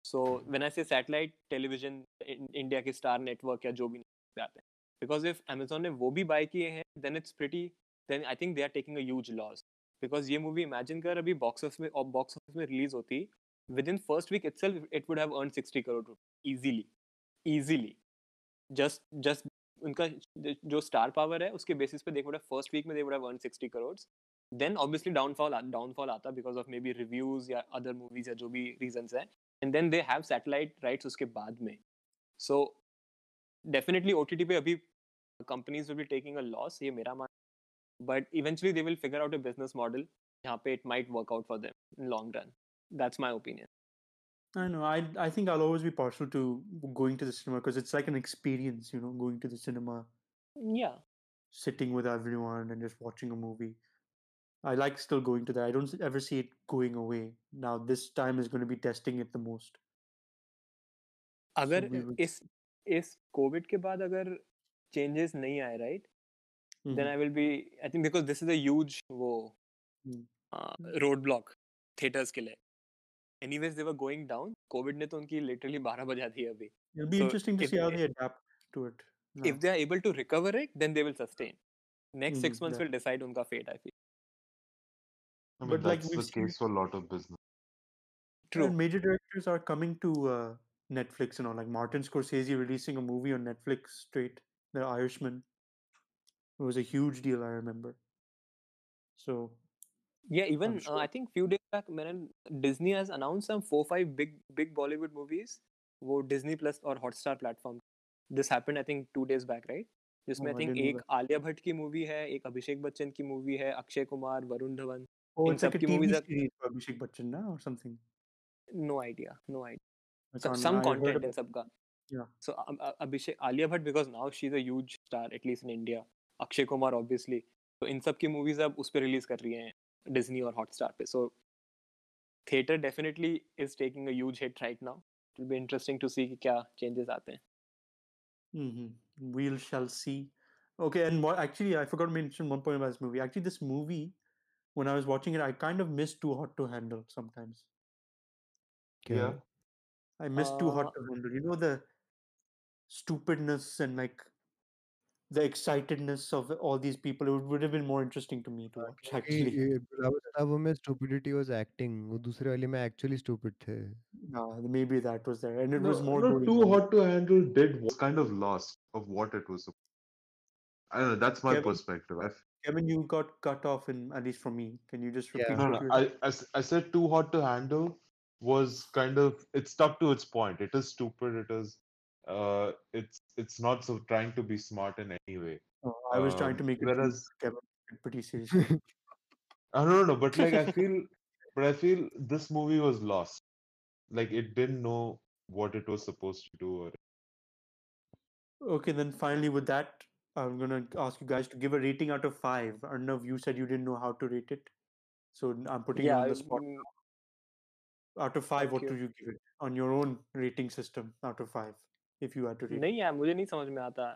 so when I say satellite television India के स्टार नेटवर्क या जो भी आते हैं. बिकॉज़ इफ़ Amazon ने वो भी बाय किए हैं then it's pretty then I think they are taking a huge loss because ये मूवी इमेजिन कर, अभी बॉक्स ऑफ़िस में बॉक्स ऑफ़िस में रिलीज़ होती within first week itself, it would have earned 60 crore rupees easily easily. Just just उनका जो star power है, उसके बेसिस पे they would have first week में they would have earn 60 crores then obviously downfall downfall आता because of maybe reviews या other movies या जो भी रीजंस हैं. And then they have satellite rights उसके बाद में. सो डेफिनेटली ओ पे अभी companies will be taking a loss ये मेरा मान but eventually they will figure out a business model जहाँ पे it might work out for them in long run that's my opinion I know. I I think I'll always be partial to going to the cinema because it's like an experience, you know, going to the cinema, yeah sitting with everyone, and just watching a movie. I like still going to that. I don't ever see it going away. Now this time is going to be testing it the most. अगर we will- इस इस Covid के बाद अगर changes नहीं आए right Mhm. then I will be. I think because this is a huge wo, Hmm. uh, roadblock theaters के लिए. anyways they were going down covid ne to unki literally 12 baja di abhi it'll be so interesting to see how they adapt to it if they are able to recover it then they will sustain next mm, 6 hmm, months yeah. will decide unka fate i feel I mean, but that's the seen... case for a lot of business True. And major directors are coming to uh, Netflix and all, like Martin Scorsese releasing a movie on Netflix straight, The Irishman. It was a huge deal, I remember. So Yeah, even uh, sure. uh, I think few days back, मैंने Disney has announced some four five big big Bollywood movies wo Disney Plus or Hotstar platform. This happened I think two days back, right? जिसमें I think एक आलिया भट्ट की movie है एक अभिषेक बच्चन की movie है अक्षय कुमार वरुण धवन इन सब की मूवीज़ अभिषेक बच्चन ना और something no idea no idea some content in सब का so Abhishek Alia Bhatt because now she is a huge star at least in India Akshay Kumar obviously तो इन सब की मूवीज़ अब उस पर रिलीज़ कर रही हैं। डिज्नी और हॉटस्टार पे सो theatre definitely is taking a huge hit right now it will be interesting to सी कि क्या चेंजेस आते हैं hmm We shall see. Okay, and what actually I forgot to mention one point about this movie. Actually, this movie, when I was watching it, I kind of missed Too Hot to Handle sometimes. क्या Yeah. I missed Too Hot Uh, to Handle. You know the stupidness and like the excitedness of all these people. It would, would have been more interesting to me to watch क्योंकि actually. ये गुलाबो सताबो में stupidity was acting वो दूसरे वाले में actually stupid थे Uh, maybe that was there, and it No, was more. no, going too on. hot to handle did was kind of lost of what it was. supp- I don't know. That's my Kevin- perspective. I, Kevin, you got cut off in at least from me. Can you just Yeah. repeat? no, what no. you were I, I, s- I said too hot to handle was kind of it stuck to its point. It is stupid. It is. uh, it's it's not so trying to be smart in any way. Oh, I was trying Um, to make it whereas- whereas, pretty [LAUGHS] serious. I don't know, but like I [LAUGHS] feel, but I feel this movie was lost. Like it didn't know what it was supposed to do. Or okay, then finally with that, I'm gonna ask you guys to give a rating out of five. Arnav, you said you didn't know how to rate it, so I'm putting you on the spot. Out of five, what okay. do you give it on your own rating system? Out of five, if you had to read nahi yeah, mujhe nahi samajh mein aata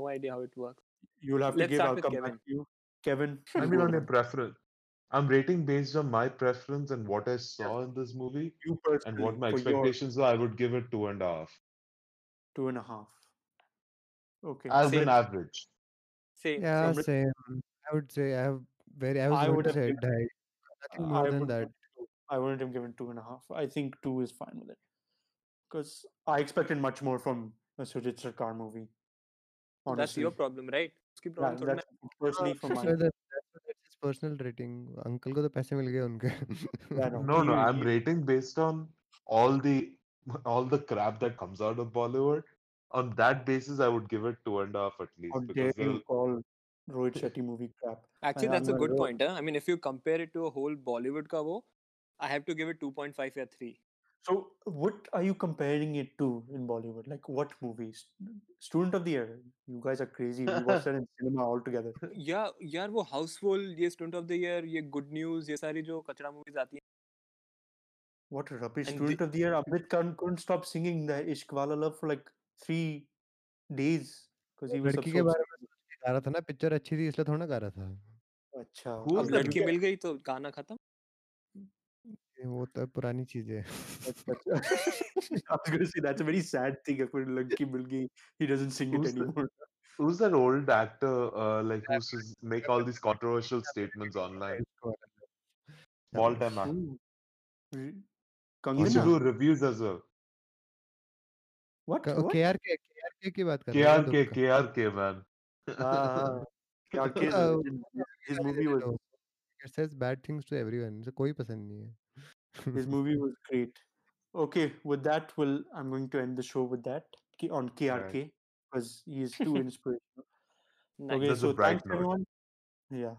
no idea how it works you'll have to Let's give our come kevin. back to you kevin [LAUGHS] i mean on your preference I'm rating based on my preference and what I saw yeah. in this movie and what my expectations your... are. I would give it two and a half. Two and a half. Okay. As same. an average. Same. Yeah, same. same. I would say I have very. I, was I would have said given, I, nothing more I than would, that. I wouldn't have given two and a half. I think two is fine with it because I expected much more from a Shoojit Sircar movie. That's your problem, right? उसकी that's personally from my. That's personal rating. Uncle को तो पैसे No, no, I'm rating based on all the all the crap that comes out of Bollywood. On that basis, I would give it two and a half at least. How dare Rohit Shetty movie crap? Actually, that's a good point. I mean, if you compare it to a whole Bollywood ka wo, I have to give it 2.5 or 3. So, what are you comparing it to in Bollywood? Like, what movies? Student of the Year. You guys are crazy. We watched that in cinema all together. या यार वो हाउसफुल ये student of the year ये good news ये सारी जो कचरा movies आती हैं What rubbish! And Student the- of the Year. Amit Khan couldn't stop singing the Ishq Wala Love for like three days because he was लड़की के बारे में गा रहा था ना पिक्चर अच्छी थी इसलिए थोड़ा ना गा रहा था अच्छा अब लड़की लड़की- मिल गई तो गाना खत्म वो तो पुरानी चीज़ है That's- that's- I was gonna say that's a very sad thing. If Lanki Milgi, he doesn't sing it Who's the- anymore. who's that old actor uh, like who s- make all these controversial statements online? Small time actor. He used to Kangana. do reviews as well. What? what? KR K KR K की बात कर रहे हो KRK, KRK, man. Ah, KRK is a Uh, legend. His movie was it says bad things to everyone so कोई पसंद नहीं है his [LAUGHS] movie was great. Okay, with that, will I'm going to end the show with that on KRK. because he is too [LAUGHS] inspirational. Nice. Okay, That's so thanks note. everyone. Yeah.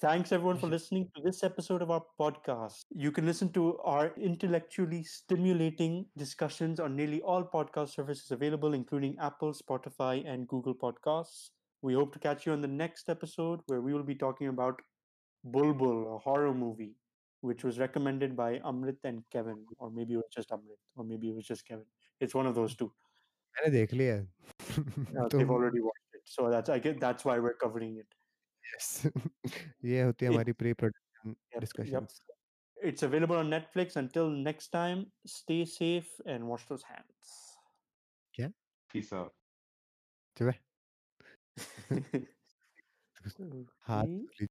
Thanks everyone for [LAUGHS] listening to this episode of our podcast. You can listen to our intellectually stimulating discussions on nearly all podcast services available, including Apple, Spotify, and Google Podcasts. We hope to catch you on the next episode where we will be talking about Bulbbul, a horror movie, which was recommended by Amrit and Kevin, or maybe it was just Amrit, or maybe it was just Kevin. It's one of those two. मैंने देख लिया है Uh, [LAUGHS] they've तुम already watched it, so that's I get that's why we're covering it. yes [LAUGHS] ये होती है It- हमारी pre production Yep, yep. Discussions It's available on Netflix. Until next time, stay safe and wash those hands. Peace out. चुप [LAUGHS]हाथ Okay. धुली